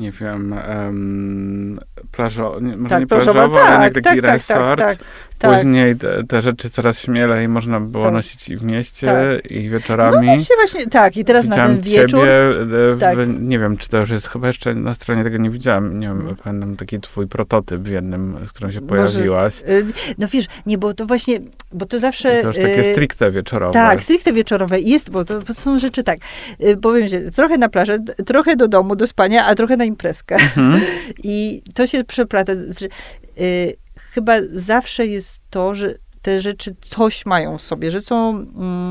nie wiem, um, plażo, nie, może tak, nie plażowo, tak, ale taki tak, tak, tak, resort. Tak, tak, Później te, te, rzeczy coraz śmielej można było nosić i w mieście, i wieczorami. No właśnie, właśnie, tak. I teraz widziałam na ten wieczór... Ciebie, w, nie wiem, czy to już jest, chyba jeszcze na stronie tego nie widziałam. Nie wiem, pamiętam taki twój prototyp w jednym, w którym się pojawiłaś. Może, no wiesz, nie, bo to właśnie, bo to zawsze... I to już takie y, stricte wieczorowe. Tak, stricte wieczorowe. Jest, bo to, to są rzeczy tak, y, powiem że trochę na plażę, trochę do domu, do spania, a trochę na imprezkę. Mhm. I to się przeplata. Y, chyba zawsze jest to, że te rzeczy coś mają w sobie, że są, mm,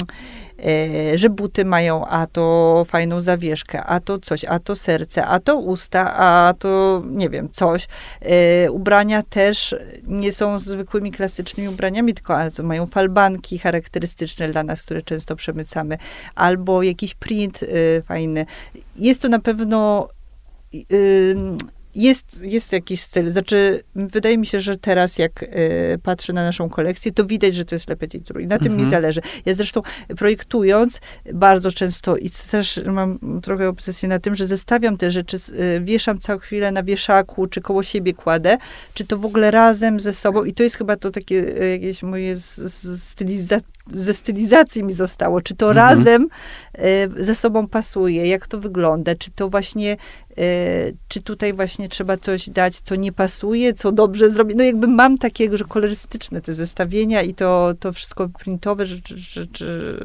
e, że buty mają, a to fajną zawieszkę, a to coś, a to serce, a to usta, a to nie wiem, coś. E, ubrania też nie są zwykłymi klasycznymi ubraniami, tylko mają falbanki charakterystyczne dla nas, które często przemycamy, albo jakiś print e, fajny. Jest to na pewno jest, jest jakiś styl. Znaczy, wydaje mi się, że teraz jak y, patrzę na naszą kolekcję, to widać, że to jest Le Petit Trou. I na tym mi mhm. zależy. Ja zresztą projektując bardzo często i też mam trochę obsesję na tym, że zestawiam te rzeczy, y, wieszam całą chwilę na wieszaku, czy koło siebie kładę, czy to w ogóle razem ze sobą. I to jest chyba to takie y, jakieś moje stylizacje ze stylizacji mi zostało, czy to mhm. razem y, ze sobą pasuje, jak to wygląda, czy to właśnie, y, czy tutaj właśnie trzeba coś dać, co nie pasuje, co dobrze zrobi. No jakby mam takie, że kolorystyczne te zestawienia i to, to wszystko printowe, że, że, że,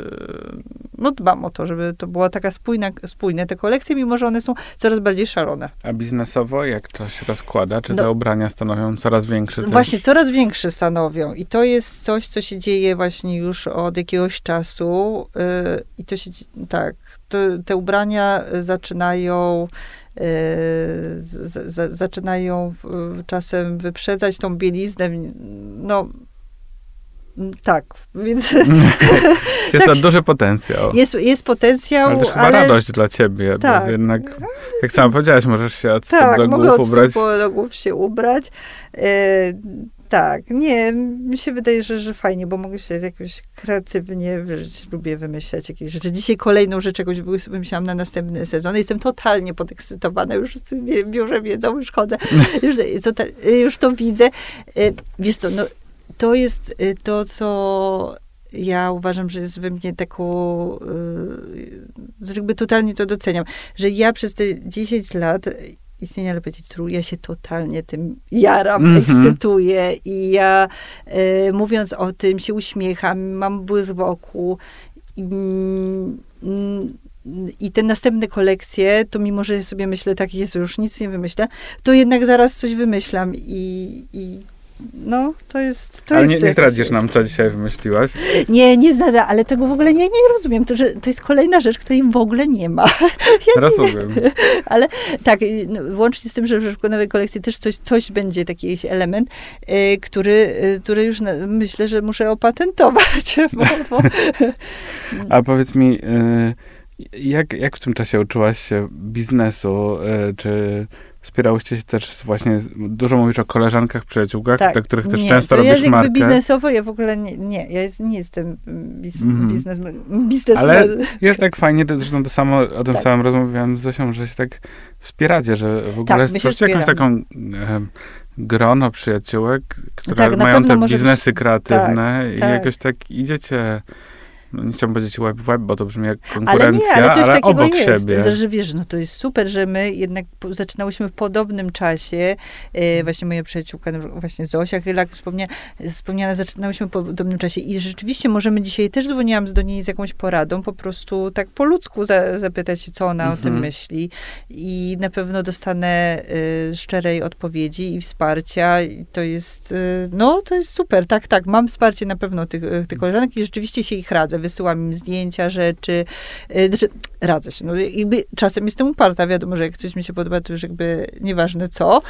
no dbam o to, żeby to była taka spójna, spójne te kolekcje, mimo że one są coraz bardziej szalone. A biznesowo jak to się rozkłada? Czy no, te ubrania stanowią coraz większy też? Właśnie, coraz większe stanowią i to jest coś, co się dzieje właśnie już od jakiegoś czasu y, i to się, tak, to, te ubrania zaczynają y, z, z, zaczynają czasem wyprzedzać tą bieliznę, no tak, więc... jest tak, to duży potencjał. Jest, jest potencjał, ale... to chyba ale... radość dla ciebie, tak. bo jednak, jak sama powiedziałaś, możesz się od tak, do głów ubrać. Tak, do głów się ubrać. E, tak, nie, mi się wydaje, że, że fajnie, bo mogę się jakoś kreatywnie, wiesz, lubię wymyślać jakieś rzeczy. Dzisiaj kolejną rzecz jakąś wymyślałam na następny sezon. Jestem totalnie podekscytowana, już biurze wiedzą, już chodzę, już, to, już to widzę. E, wiesz co, no, to jest y, to, co ja uważam, że jest we mnie taką, yy, jakby totalnie to doceniam, że ja przez te 10 lat istnienia Tru, ja się totalnie tym jaram, mm -hmm. ekscytuję i ja y, mówiąc o tym się uśmiecham, mam błysk wokół i, mm, i te następne kolekcje, to mimo, że sobie myślę, tak jest, już nic nie wymyślę, to jednak zaraz coś wymyślam i, i no, to jest. To ale jest nie, nie zdradzisz nam, co dzisiaj wymyśliłaś? Nie, nie zdradzę, ale tego w ogóle nie, nie rozumiem. To, że to jest kolejna rzecz, której w ogóle nie ma. Ja rozumiem. Nie, ale tak, no, łącznie z tym, że w nowej kolekcji też coś, coś będzie, taki jakiś element, y, który, y, który już na, myślę, że muszę opatentować. Bo, bo... A powiedz mi. Y, jak, jak w tym czasie uczyłaś się biznesu? Y, czy Wspierałyście się też właśnie, dużo mówisz o koleżankach, przyjaciółkach, tak, do których też nie, często to robisz ja markę. biznesowo ja w ogóle nie, nie ja nie jestem biz, mm. biznes, biznesmen. Ale jest tak fajnie, zresztą to samo, o tym tak. samym rozmawiałem z Zosią, że się tak wspieracie, że w ogóle tak, stworzycie jakąś taką e, grono przyjaciółek, które tak, mają te biznesy być, kreatywne tak, i tak. jakoś tak idziecie no nie chciałbym powiedzieć web web, bo to brzmi jak konkurencja, ale, nie, ale, coś ale obok jest, siebie. Że wiesz, no to jest super, że my jednak zaczynałyśmy w podobnym czasie. E, właśnie moja przyjaciółka, no właśnie Zosia Chylak wspomnia, wspomniana, zaczynałyśmy w podobnym czasie i rzeczywiście możemy dzisiaj, też dzwoniłam do niej z jakąś poradą, po prostu tak po ludzku za, zapytać się, co ona mhm. o tym mhm. myśli i na pewno dostanę y, szczerej odpowiedzi i wsparcia i to jest, y, no to jest super, tak, tak, mam wsparcie na pewno tych, tych koleżanek i rzeczywiście się ich radzę wysyłam im zdjęcia rzeczy. Y, znaczy, radzę się. No, jakby czasem jestem uparta, wiadomo, że jak coś mi się podoba, to już jakby nieważne co.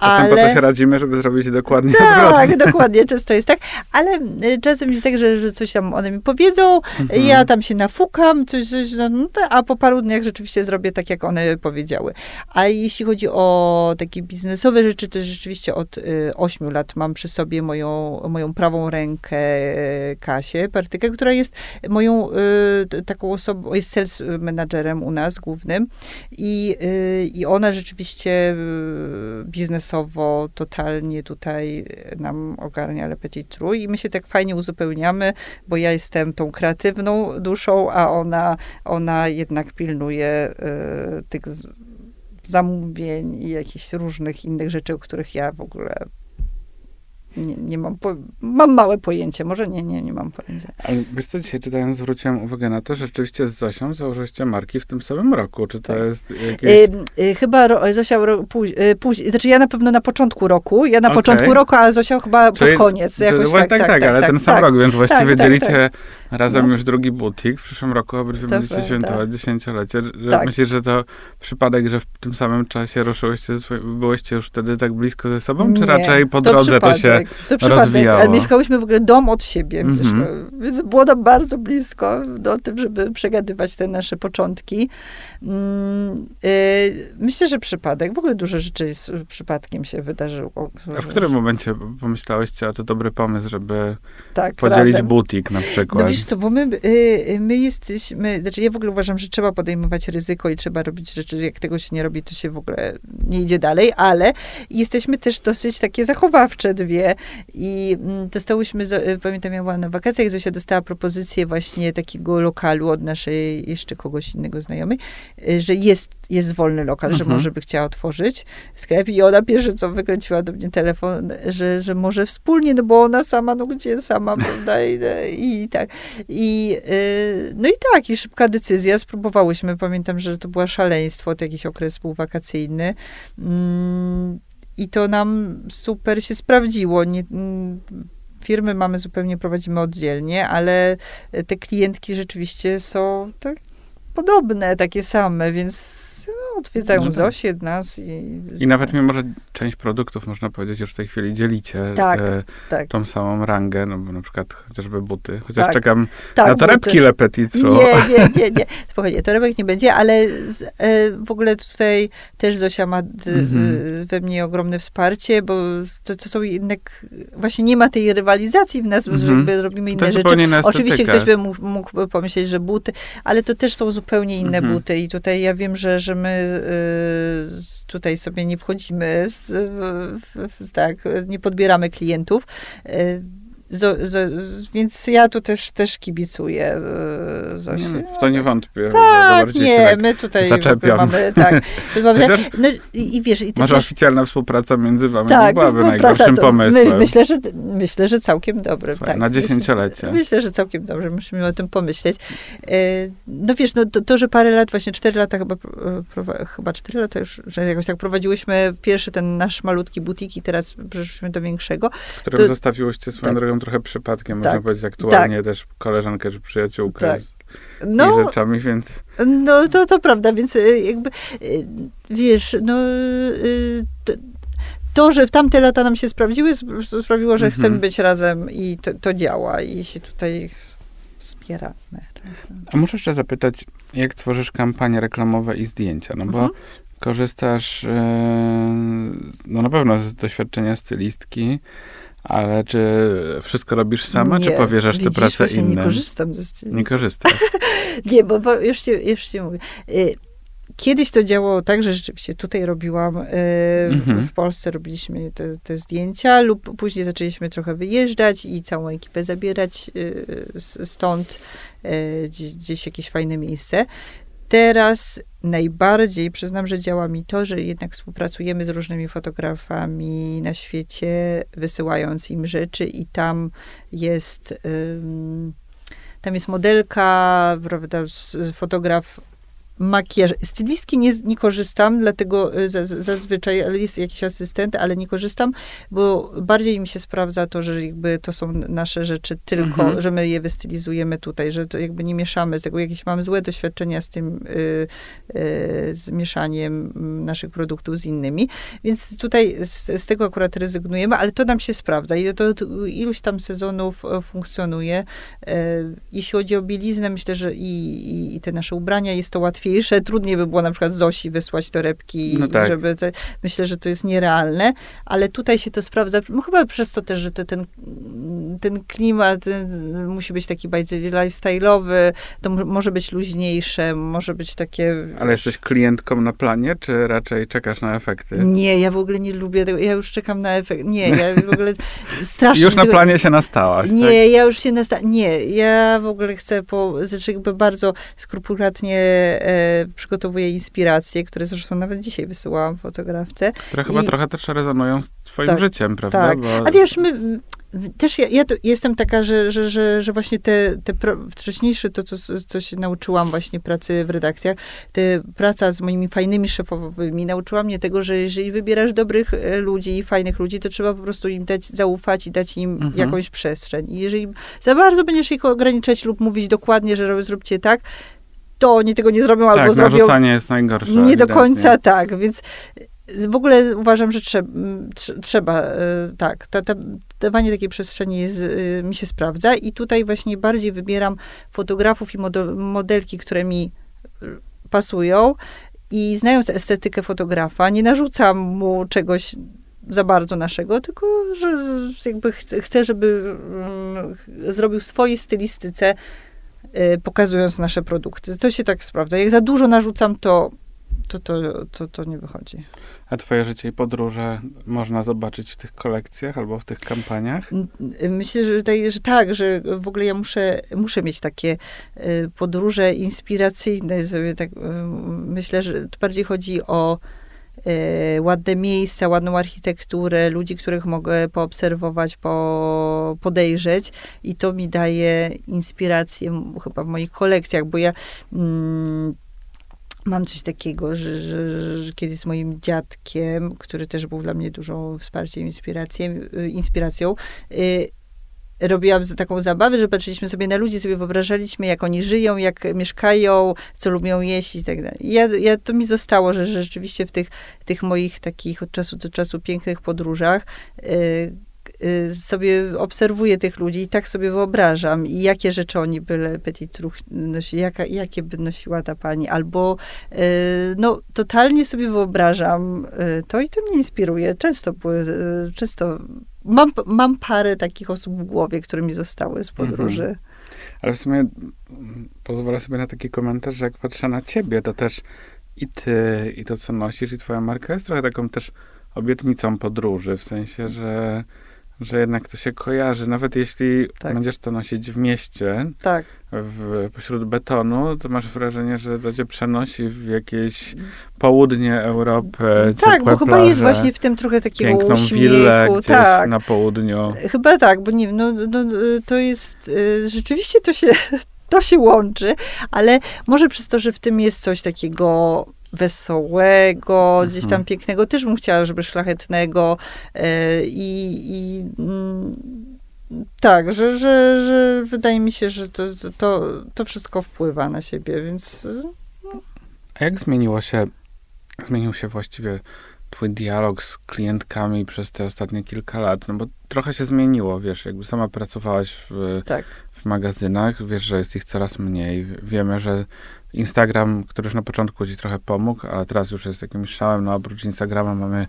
Czasem ale... po to się radzimy, żeby zrobić dokładnie tak, odwrotnie. Tak, dokładnie, często jest tak, ale y, czasem jest tak, że, że coś tam one mi powiedzą, mhm. ja tam się nafukam, coś, coś, no, a po paru dniach rzeczywiście zrobię tak, jak one powiedziały. A jeśli chodzi o takie biznesowe rzeczy, to rzeczywiście od y, 8 lat mam przy sobie moją, moją prawą rękę y, Kasię Partykę, która jest moją y, taką osobą, jest sales menadżerem u nas głównym i, y, i ona rzeczywiście y, biznesowo totalnie tutaj nam ogarnia Le Petit Trój i my się tak fajnie uzupełniamy, bo ja jestem tą kreatywną duszą, a ona, ona jednak pilnuje y, tych zamówień i jakichś różnych innych rzeczy, o których ja w ogóle nie, nie mam, po, mam małe pojęcie, może nie, nie, nie mam pojęcia. Ale wiesz co, dzisiaj czytając zwróciłem uwagę na to, że rzeczywiście z Zosią założyliście marki w tym samym roku, czy to tak. jest jakieś... Y, y, chyba ro, Zosia ro, y, później, znaczy ja na pewno na początku roku, ja na okay. początku roku, a Zosia chyba Czyli, pod koniec. Jakoś tak, tak, tak, tak, ale tak, ten sam tak. rok, więc właściwie tak, dzielicie razem no. już drugi butik. W przyszłym roku obydwie będziecie świętować dziesięciolecie. Że Myślisz, że to przypadek, że w tym samym czasie ruszyłyście, byłyście już wtedy tak blisko ze sobą, czy nie, raczej po drodze to, to się to rozwijało. Ale mieszkałyśmy w ogóle dom od siebie, -hmm. więc było nam bardzo blisko do tym, żeby przegadywać te nasze początki. Mm, y, myślę, że przypadek. W ogóle dużo rzeczy z przypadkiem się wydarzyło. A w którym momencie pomyślałyście, a to dobry pomysł, żeby tak, podzielić razem. butik na przykład? No wiesz co, bo my, y, my jesteśmy, znaczy ja w ogóle uważam, że trzeba podejmować ryzyko i trzeba robić rzeczy, jak tego się nie robi, to się w ogóle nie idzie dalej, ale jesteśmy też dosyć takie zachowawcze dwie i mm, dostałyśmy, y, pamiętam, ja byłam na wakacjach, Zosia dostała propozycję właśnie takiego lokalu od naszej jeszcze kogoś innego znajomej, y, że jest, jest wolny lokal, mhm. że może by chciała otworzyć sklep i ona pierwsze co wykręciła do mnie telefon, że, że może wspólnie, no bo ona sama, no gdzie sama, prawda, i, i tak. I, y, no i tak, i szybka decyzja, spróbowałyśmy, pamiętam, że to było szaleństwo, to jakiś okres był wakacyjny. Mm, i to nam super się sprawdziło. Nie, mm, firmy mamy zupełnie, prowadzimy oddzielnie, ale te klientki rzeczywiście są tak podobne, takie same, więc odwiedzają No no tak. Zosię, nas. I, I nawet mimo, że część produktów, można powiedzieć, już w tej chwili dzielicie Tak, e, tak. tą samą rangę, no bo na przykład chociażby buty. Chociaż Tak. czekam tak, na torebki to- Le Petit. Nie, nie, nie, nie. Spokojnie, torebek nie będzie, ale z, e, w ogóle tutaj też Zosia ma d, Mhm. e, we mnie ogromne wsparcie, bo to, to są jednak, właśnie nie ma tej rywalizacji w nas, że Mhm. jakby robimy inne rzeczy. Oczywiście ktoś by mógł, mógł pomyśleć, że buty, ale to też są zupełnie inne Mhm. buty i tutaj ja wiem, że, że my tutaj sobie nie wchodzimy, tak, nie podbieramy klientów. Zo, zo, z- więc ja tu też, też kibicuję y, Zosi. Nie, no, w to nie wątpię. Tak, nie, tak my tutaj zaczepiam. mamy, tak. my mamy, Chociaż- no, i, i wiesz, i Może wiesz, oficjalna współpraca między wami nie tak, byłaby no, najgorszym to- pomysłem. My, myślę, że, myślę, że całkiem dobrym. Słuchaj, tak. na Myślę- dziesięciolecie. Myślę, że całkiem dobrze, musimy o tym pomyśleć. E, No wiesz, no to, to że parę lat, właśnie cztery lata chyba, prowa- chyba cztery lata już, że jakoś tak prowadziłyśmy pierwszy ten nasz malutki butik i teraz przeszliśmy do większego. którym to- zostawiłyście swoją tak. Trochę przypadkiem, Tak. można powiedzieć aktualnie też koleżankę czy przyjaciółkę Tak. z No, rzeczami, więc no to, to prawda, więc e, jakby, e, wiesz, no e, to, to, że w tamte lata nam się sprawdziły, sp- sprawiło, że Mhm. chcemy być razem i to, to działa i się tutaj wspieramy. A muszę jeszcze zapytać, jak tworzysz kampanie reklamowe i zdjęcia? No bo Mhm. korzystasz no na pewno z doświadczenia stylistki, ale czy wszystko robisz sama, czy Nie, powierzasz tę pracę innym? nie korzystam ze stylu. Nie korzystasz. Nie, bo, bo już, ci, już ci mówię. Y, Kiedyś to działało tak, że rzeczywiście tutaj robiłam, y, Mhm. w Polsce robiliśmy te, te zdjęcia, lub później zaczęliśmy trochę wyjeżdżać i całą ekipę zabierać y, stąd, gdzieś jakieś fajne miejsce. Teraz najbardziej przyznam, że działa mi to, że jednak współpracujemy z różnymi fotografami na świecie, wysyłając im rzeczy i tam jest, tam jest modelka, prawda, fotograf makijaż. Stylistki nie, nie korzystam, dlatego y, za- zazwyczaj, jest jakiś asystent, ale nie korzystam, bo bardziej mi się sprawdza to, że jakby to są nasze rzeczy tylko, Mhm. że my je wystylizujemy tutaj, że to jakby nie mieszamy z tego. Jakieś mam złe doświadczenia z tym, y, y, z mieszaniem naszych produktów z innymi, więc tutaj z, z tego akurat rezygnujemy, ale to nam się sprawdza i to, to iluś tam sezonów e, funkcjonuje. E, Jeśli chodzi o bieliznę, myślę, że i, i, i te nasze ubrania jest to łatwiejsze. Trudniej by było na przykład Zosi wysłać torebki, No tak. żeby te, myślę, że to jest nierealne, ale tutaj się to sprawdza. No chyba przez to też, że to ten, ten klimat ten musi być taki bardziej lifestyle'owy, to może być luźniejsze, może być takie... Ale jesteś klientką na planie, czy raczej czekasz na efekty? Nie, ja w ogóle nie lubię tego. Ja już czekam na efekt. Nie, ja w ogóle strasznie. Już na tego- planie się nastałaś, Nie, tak? ja już się nasta... Nie, ja w ogóle chcę po... Znaczy jakby bardzo skrupulatnie e, przygotowuję inspiracje, które zresztą nawet dzisiaj wysyłałam fotografce. Które chyba I- trochę też rezonują z twoim Tak, życiem, prawda? tak. Bo A wiesz, my... Też ja, ja jestem taka, że, że, że, że właśnie te, te pro, wcześniejsze, to co, co się nauczyłam właśnie pracy w redakcjach, te praca z moimi fajnymi szefowymi nauczyła mnie tego, że jeżeli wybierasz dobrych e, ludzi, fajnych ludzi, to trzeba po prostu im dać zaufać i dać im Mhm. jakąś przestrzeń. I jeżeli za bardzo będziesz ich ograniczać lub mówić dokładnie, że zróbcie tak, to oni tego nie zrobią albo tak, zrobią narzucanie jest najgorsze. nie do końca tak, więc w ogóle uważam, że trzeba, trzeba e, tak, ta, ta, dawanie takiej przestrzeni jest, e, mi się sprawdza i tutaj właśnie bardziej wybieram fotografów i modelki, które mi e, pasują i znając estetykę fotografa, nie narzucam mu czegoś za bardzo naszego, tylko że jakby chcę, żeby mm, zrobił w swojej stylistyce, pokazując nasze produkty. To się tak sprawdza. Jak za dużo narzucam, to to, to, to, to nie wychodzi. A twoje życie i podróże można zobaczyć w tych kolekcjach albo w tych kampaniach? Myślę, że, że tak, że w ogóle ja muszę, muszę mieć takie y, podróże inspiracyjne. Sobie tak, y, myślę, że tu bardziej chodzi o y, ładne miejsca, ładną architekturę, ludzi, których mogę poobserwować, po, podejrzeć. I to mi daje inspirację chyba w moich kolekcjach, bo ja mm, mam coś takiego, że, że, że kiedy z moim dziadkiem, który też był dla mnie dużą wsparciem, inspiracją, y, inspiracją y, robiłam taką zabawę, że patrzyliśmy sobie na ludzi, sobie wyobrażaliśmy, jak oni żyją, jak mieszkają, co lubią jeść i tak dalej. Ja, ja, to mi zostało, że, rzeczywiście w tych, tych moich takich od czasu do czasu pięknych podróżach y, y, sobie obserwuję tych ludzi i tak sobie wyobrażam i jakie rzeczy oni by Petit nosili, jaka, jakie by nosiła ta pani, albo y, no totalnie sobie wyobrażam to i to mnie inspiruje. Często, często mam, mam parę takich osób w głowie, które mi zostały z podróży. Mhm. Ale w sumie pozwolę sobie na taki komentarz, że jak patrzę na ciebie, to też i ty, i to, co nosisz, i twoja marka jest trochę taką też obietnicą podróży, w sensie, że że jednak to się kojarzy, nawet jeśli tak. będziesz to nosić w mieście, tak. w, pośród betonu, to masz wrażenie, że to cię przenosi w jakieś południe Europy, Tak, bo chyba jest właśnie w tym trochę takiego piękną uśmiechu. Willę gdzieś tak. na południu. Chyba tak, bo nie no, no, to jest, y, rzeczywiście to się, to się łączy, ale może przez to, że w tym jest coś takiego wesołego, gdzieś tam mhm. pięknego, też bym chciała, żeby szlachetnego e, i, i mm, tak, że, że, że wydaje mi się, że to, to, to wszystko wpływa na siebie, więc... A jak zmieniło się, zmienił się właściwie twój dialog z klientkami przez te ostatnie kilka lat? No bo trochę się zmieniło, wiesz, jakby sama pracowałaś w, tak. w magazynach, wiesz, że jest ich coraz mniej. Wiemy, że Instagram, który już na początku ci trochę pomógł, ale teraz już jest jakimś szałem. No oprócz Instagrama mamy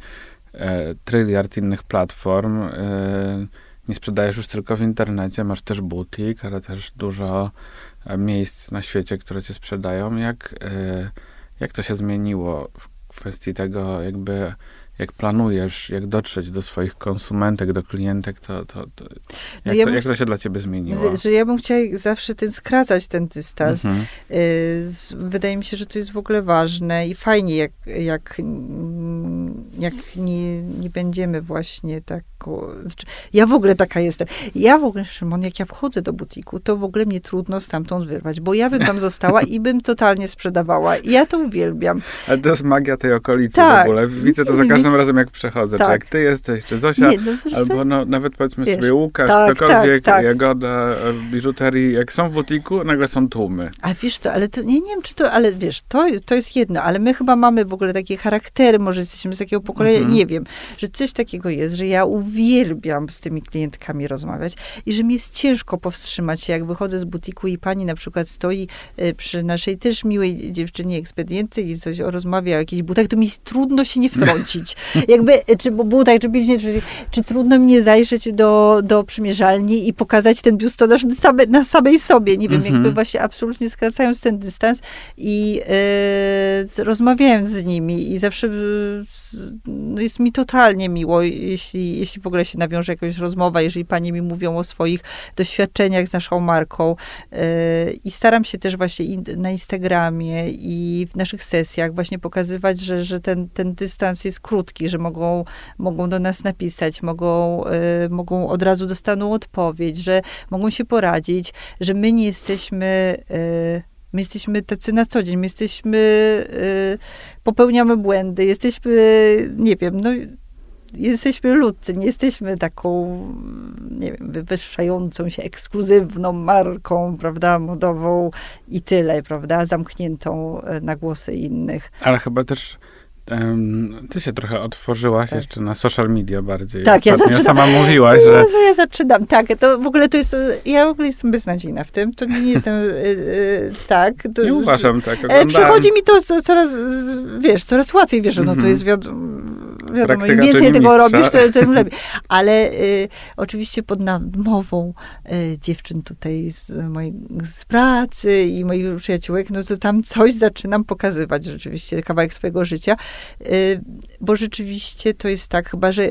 e, tryliard innych platform. E, nie sprzedajesz już tylko w internecie, masz też butik, ale też dużo e, miejsc na świecie, które cię sprzedają. Jak, e, jak to się zmieniło w kwestii tego, jakby jak planujesz, jak dotrzeć do swoich konsumentek, do klientek, to, to, to no jak, ja to, jak to się dla ciebie zmieniło? Że ja bym chciała zawsze ten skracać ten dystans. Mhm. Y, wydaje mi się, że to jest w ogóle ważne i fajnie, jak, jak, jak nie, nie będziemy właśnie tak znaczy, ja w ogóle taka jestem. Ja w ogóle, Szymon, jak ja wchodzę do butiku, to w ogóle mnie trudno stamtąd wyrwać, bo ja bym tam została i bym totalnie sprzedawała. I ja to uwielbiam. Ale to jest magia tej okolicy tak. w ogóle. Widzę to za każdym razem, jak przechodzę. Tak. Czy jak ty jesteś, czy Zosia, Nie, no, albo no, nawet powiedzmy wiesz, sobie Łukasz, tak, ktokolwiek, tak, tak. Jagoda, biżuterii, jak są w butiku, nagle są tłumy. A wiesz co, ale to, nie, nie wiem, czy to, ale wiesz, to, to jest jedno, ale my chyba mamy w ogóle takie charaktery, może jesteśmy z takiego pokolenia, mhm. nie wiem, że coś takiego jest, że ja uwielbiam uwielbiam z tymi klientkami rozmawiać i że mi jest ciężko powstrzymać się, jak wychodzę z butiku i pani na przykład stoi e, przy naszej też miłej dziewczynie ekspedientce i coś rozmawia o jakichś butach, to mi jest trudno się nie wtrącić. Jakby, e, czy butach, czy, czy, czy trudno mnie zajrzeć do, do przymierzalni i pokazać ten biustonosz na, same, na samej sobie. Nie wiem, jakby mhm. właśnie absolutnie skracając ten dystans i e, rozmawiając z nimi i zawsze no jest mi totalnie miło, jeśli, jeśli w ogóle się nawiąże jakaś rozmowa, jeżeli panie mi mówią o swoich doświadczeniach z naszą marką. E, I staram się też właśnie na Instagramie i w naszych sesjach właśnie pokazywać, że, że ten, ten dystans jest krótki, że mogą, mogą do nas napisać, mogą, e, mogą od razu dostaną odpowiedź, że mogą się poradzić, że my nie jesteśmy e, My jesteśmy tacy na co dzień, my jesteśmy, popełniamy błędy, jesteśmy, nie wiem, no jesteśmy ludcy, nie jesteśmy taką, nie wiem, wywyższającą się, ekskluzywną marką, prawda, modową i tyle, prawda, zamkniętą e, na głosy innych. Ale chyba też ty się trochę otworzyłaś tak. jeszcze na social media bardziej. Tak, ja zaczynam. sama mówiłaś, że... Jezu, ja zaczynam, tak. To w ogóle to jest... Ja w ogóle jestem beznadziejna w tym. To nie jestem... Y, y, tak. To, nie uważam tak. E, oglądałem. Przychodzi mi to coraz, wiesz, coraz łatwiej. Wiesz, no to mhm. jest wiadomo, wiadomo im więcej tego robisz, to, tym lepiej. Ale y, oczywiście pod namową dziewczyn tutaj z mojej z pracy i moich przyjaciółek, no to tam coś zaczynam pokazywać rzeczywiście, kawałek swojego życia. Y, bo rzeczywiście to jest tak, chyba że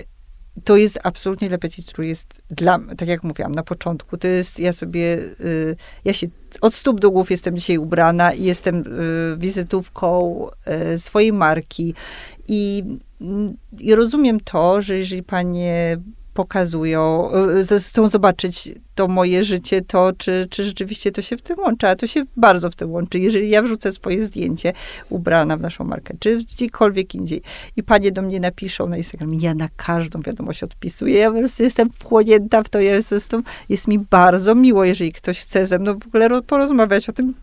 to jest absolutnie dla Petit jest dla, tak jak mówiłam na początku, to jest, ja sobie, y, ja się od stóp do głów jestem dzisiaj ubrana i jestem y, wizytówką swojej marki i, i rozumiem to, że jeżeli panie pokazują, y, chcą zobaczyć to moje życie, to czy, czy rzeczywiście to się w tym łączy, a to się bardzo w tym łączy. Jeżeli ja wrzucę swoje zdjęcie ubrana w naszą markę, czy gdziekolwiek indziej i panie do mnie napiszą na Instagramie, ja na każdą wiadomość odpisuję, ja po prostu jestem wchłonięta w to, ja jestem, jest mi bardzo miło, jeżeli ktoś chce ze mną w ogóle porozmawiać o tym,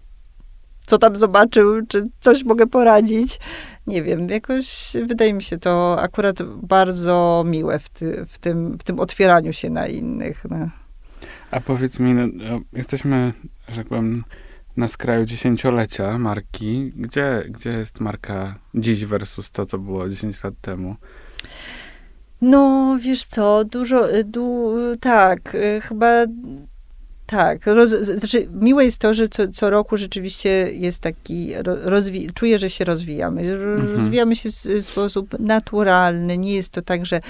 co tam zobaczył, czy coś mogę poradzić. Nie wiem, jakoś wydaje mi się to akurat bardzo miłe w, ty, w, tym, w tym otwieraniu się na innych. No. A powiedz mi, no, no, jesteśmy, że tak powiem, na skraju dziesięciolecia marki. Gdzie, gdzie jest marka dziś versus to, co było 10 lat temu? No, wiesz co, dużo, du, tak, y, chyba tak, roz, znaczy miłe jest to, że co, co roku rzeczywiście jest taki, rozwi- czuję, że się rozwijamy. Mhm. Rozwijamy się w sposób naturalny. Nie jest to tak, że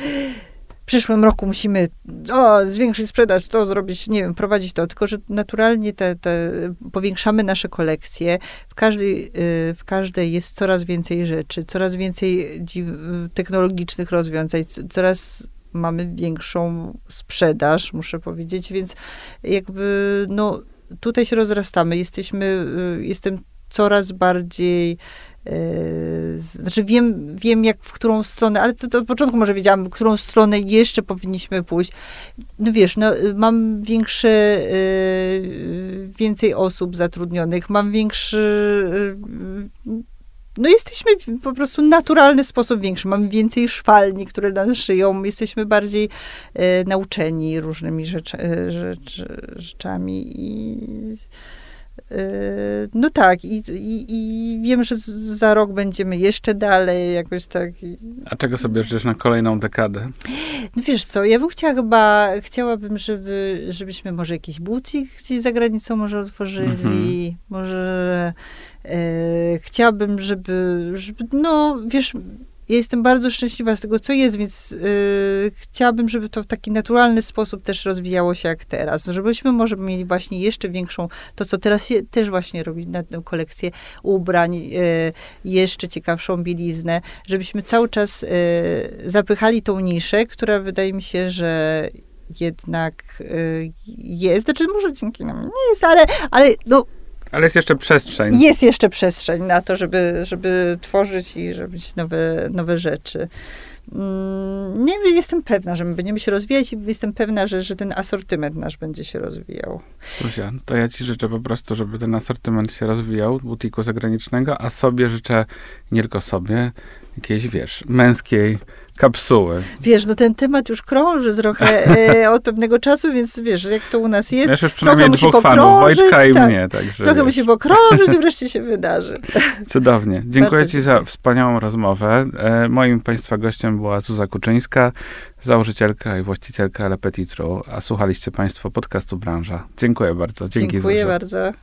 w przyszłym roku musimy o, zwiększyć sprzedaż, to zrobić, nie wiem, prowadzić to, tylko że naturalnie te, te powiększamy nasze kolekcje. W każdej, y, w każdej jest coraz więcej rzeczy, coraz więcej technologicznych rozwiązań, coraz mamy większą sprzedaż, muszę powiedzieć, więc jakby, no, tutaj się rozrastamy. Jesteśmy, y, jestem coraz bardziej Yy, znaczy wiem, wiem jak, w którą stronę, ale to, to od początku może wiedziałam, w którą stronę jeszcze powinniśmy pójść. No wiesz, no, mam większe, więcej osób zatrudnionych, mam większy, no jesteśmy po prostu naturalny sposób większy. Mamy więcej szwalni, które nas szyją. Jesteśmy bardziej e, nauczeni różnymi rzecz, e, rzecz, rzeczami i e, no tak, i, i, i wiem, że za rok będziemy jeszcze dalej, jakoś tak. A czego sobie życzysz na kolejną dekadę? No wiesz co, ja bym chciała chyba, chciałabym, żeby, żebyśmy może jakiś butik gdzieś za granicą może otworzyli, mhm. może chciałabym, żeby, żeby, no wiesz, ja jestem bardzo szczęśliwa z tego, co jest, więc yy, chciałabym, żeby to w taki naturalny sposób też rozwijało się jak teraz. Żebyśmy może mieli właśnie jeszcze większą, to co teraz się też właśnie robi na tę kolekcję ubrań, yy, jeszcze ciekawszą bieliznę, żebyśmy cały czas yy, zapychali tą niszę, która wydaje mi się, że jednak jest, znaczy może dzięki nam nie jest, ale, ale no ale jest jeszcze przestrzeń. Jest jeszcze przestrzeń na to, żeby, żeby tworzyć i robić nowe, nowe rzeczy. Mm, nie jestem pewna, że my będziemy się rozwijać i jestem pewna, że, że ten asortyment nasz będzie się rozwijał. Zuzia, to ja ci życzę po prostu, żeby ten asortyment się rozwijał, butiku zagranicznego, a sobie życzę, nie tylko sobie, jakiejś, wiesz, męskiej kapsuły. Wiesz, no ten temat już krąży trochę e, od pewnego czasu, więc wiesz, jak to u nas jest. Wiesz, już przynajmniej trochę dwóch fanów, Wojtka i tak, mnie. Także, trochę wiesz. musi pokrążyć i wreszcie się wydarzy. Cudownie. Dziękuję Bardzo ci za wspaniałą rozmowę. E, moim Państwa gościem była Zuza Kuczyńska, założycielka i właścicielka Le Petit Trou, a słuchaliście Państwo podcastu Branża. Dziękuję bardzo. Dzięki Dziękuję Zuza. bardzo.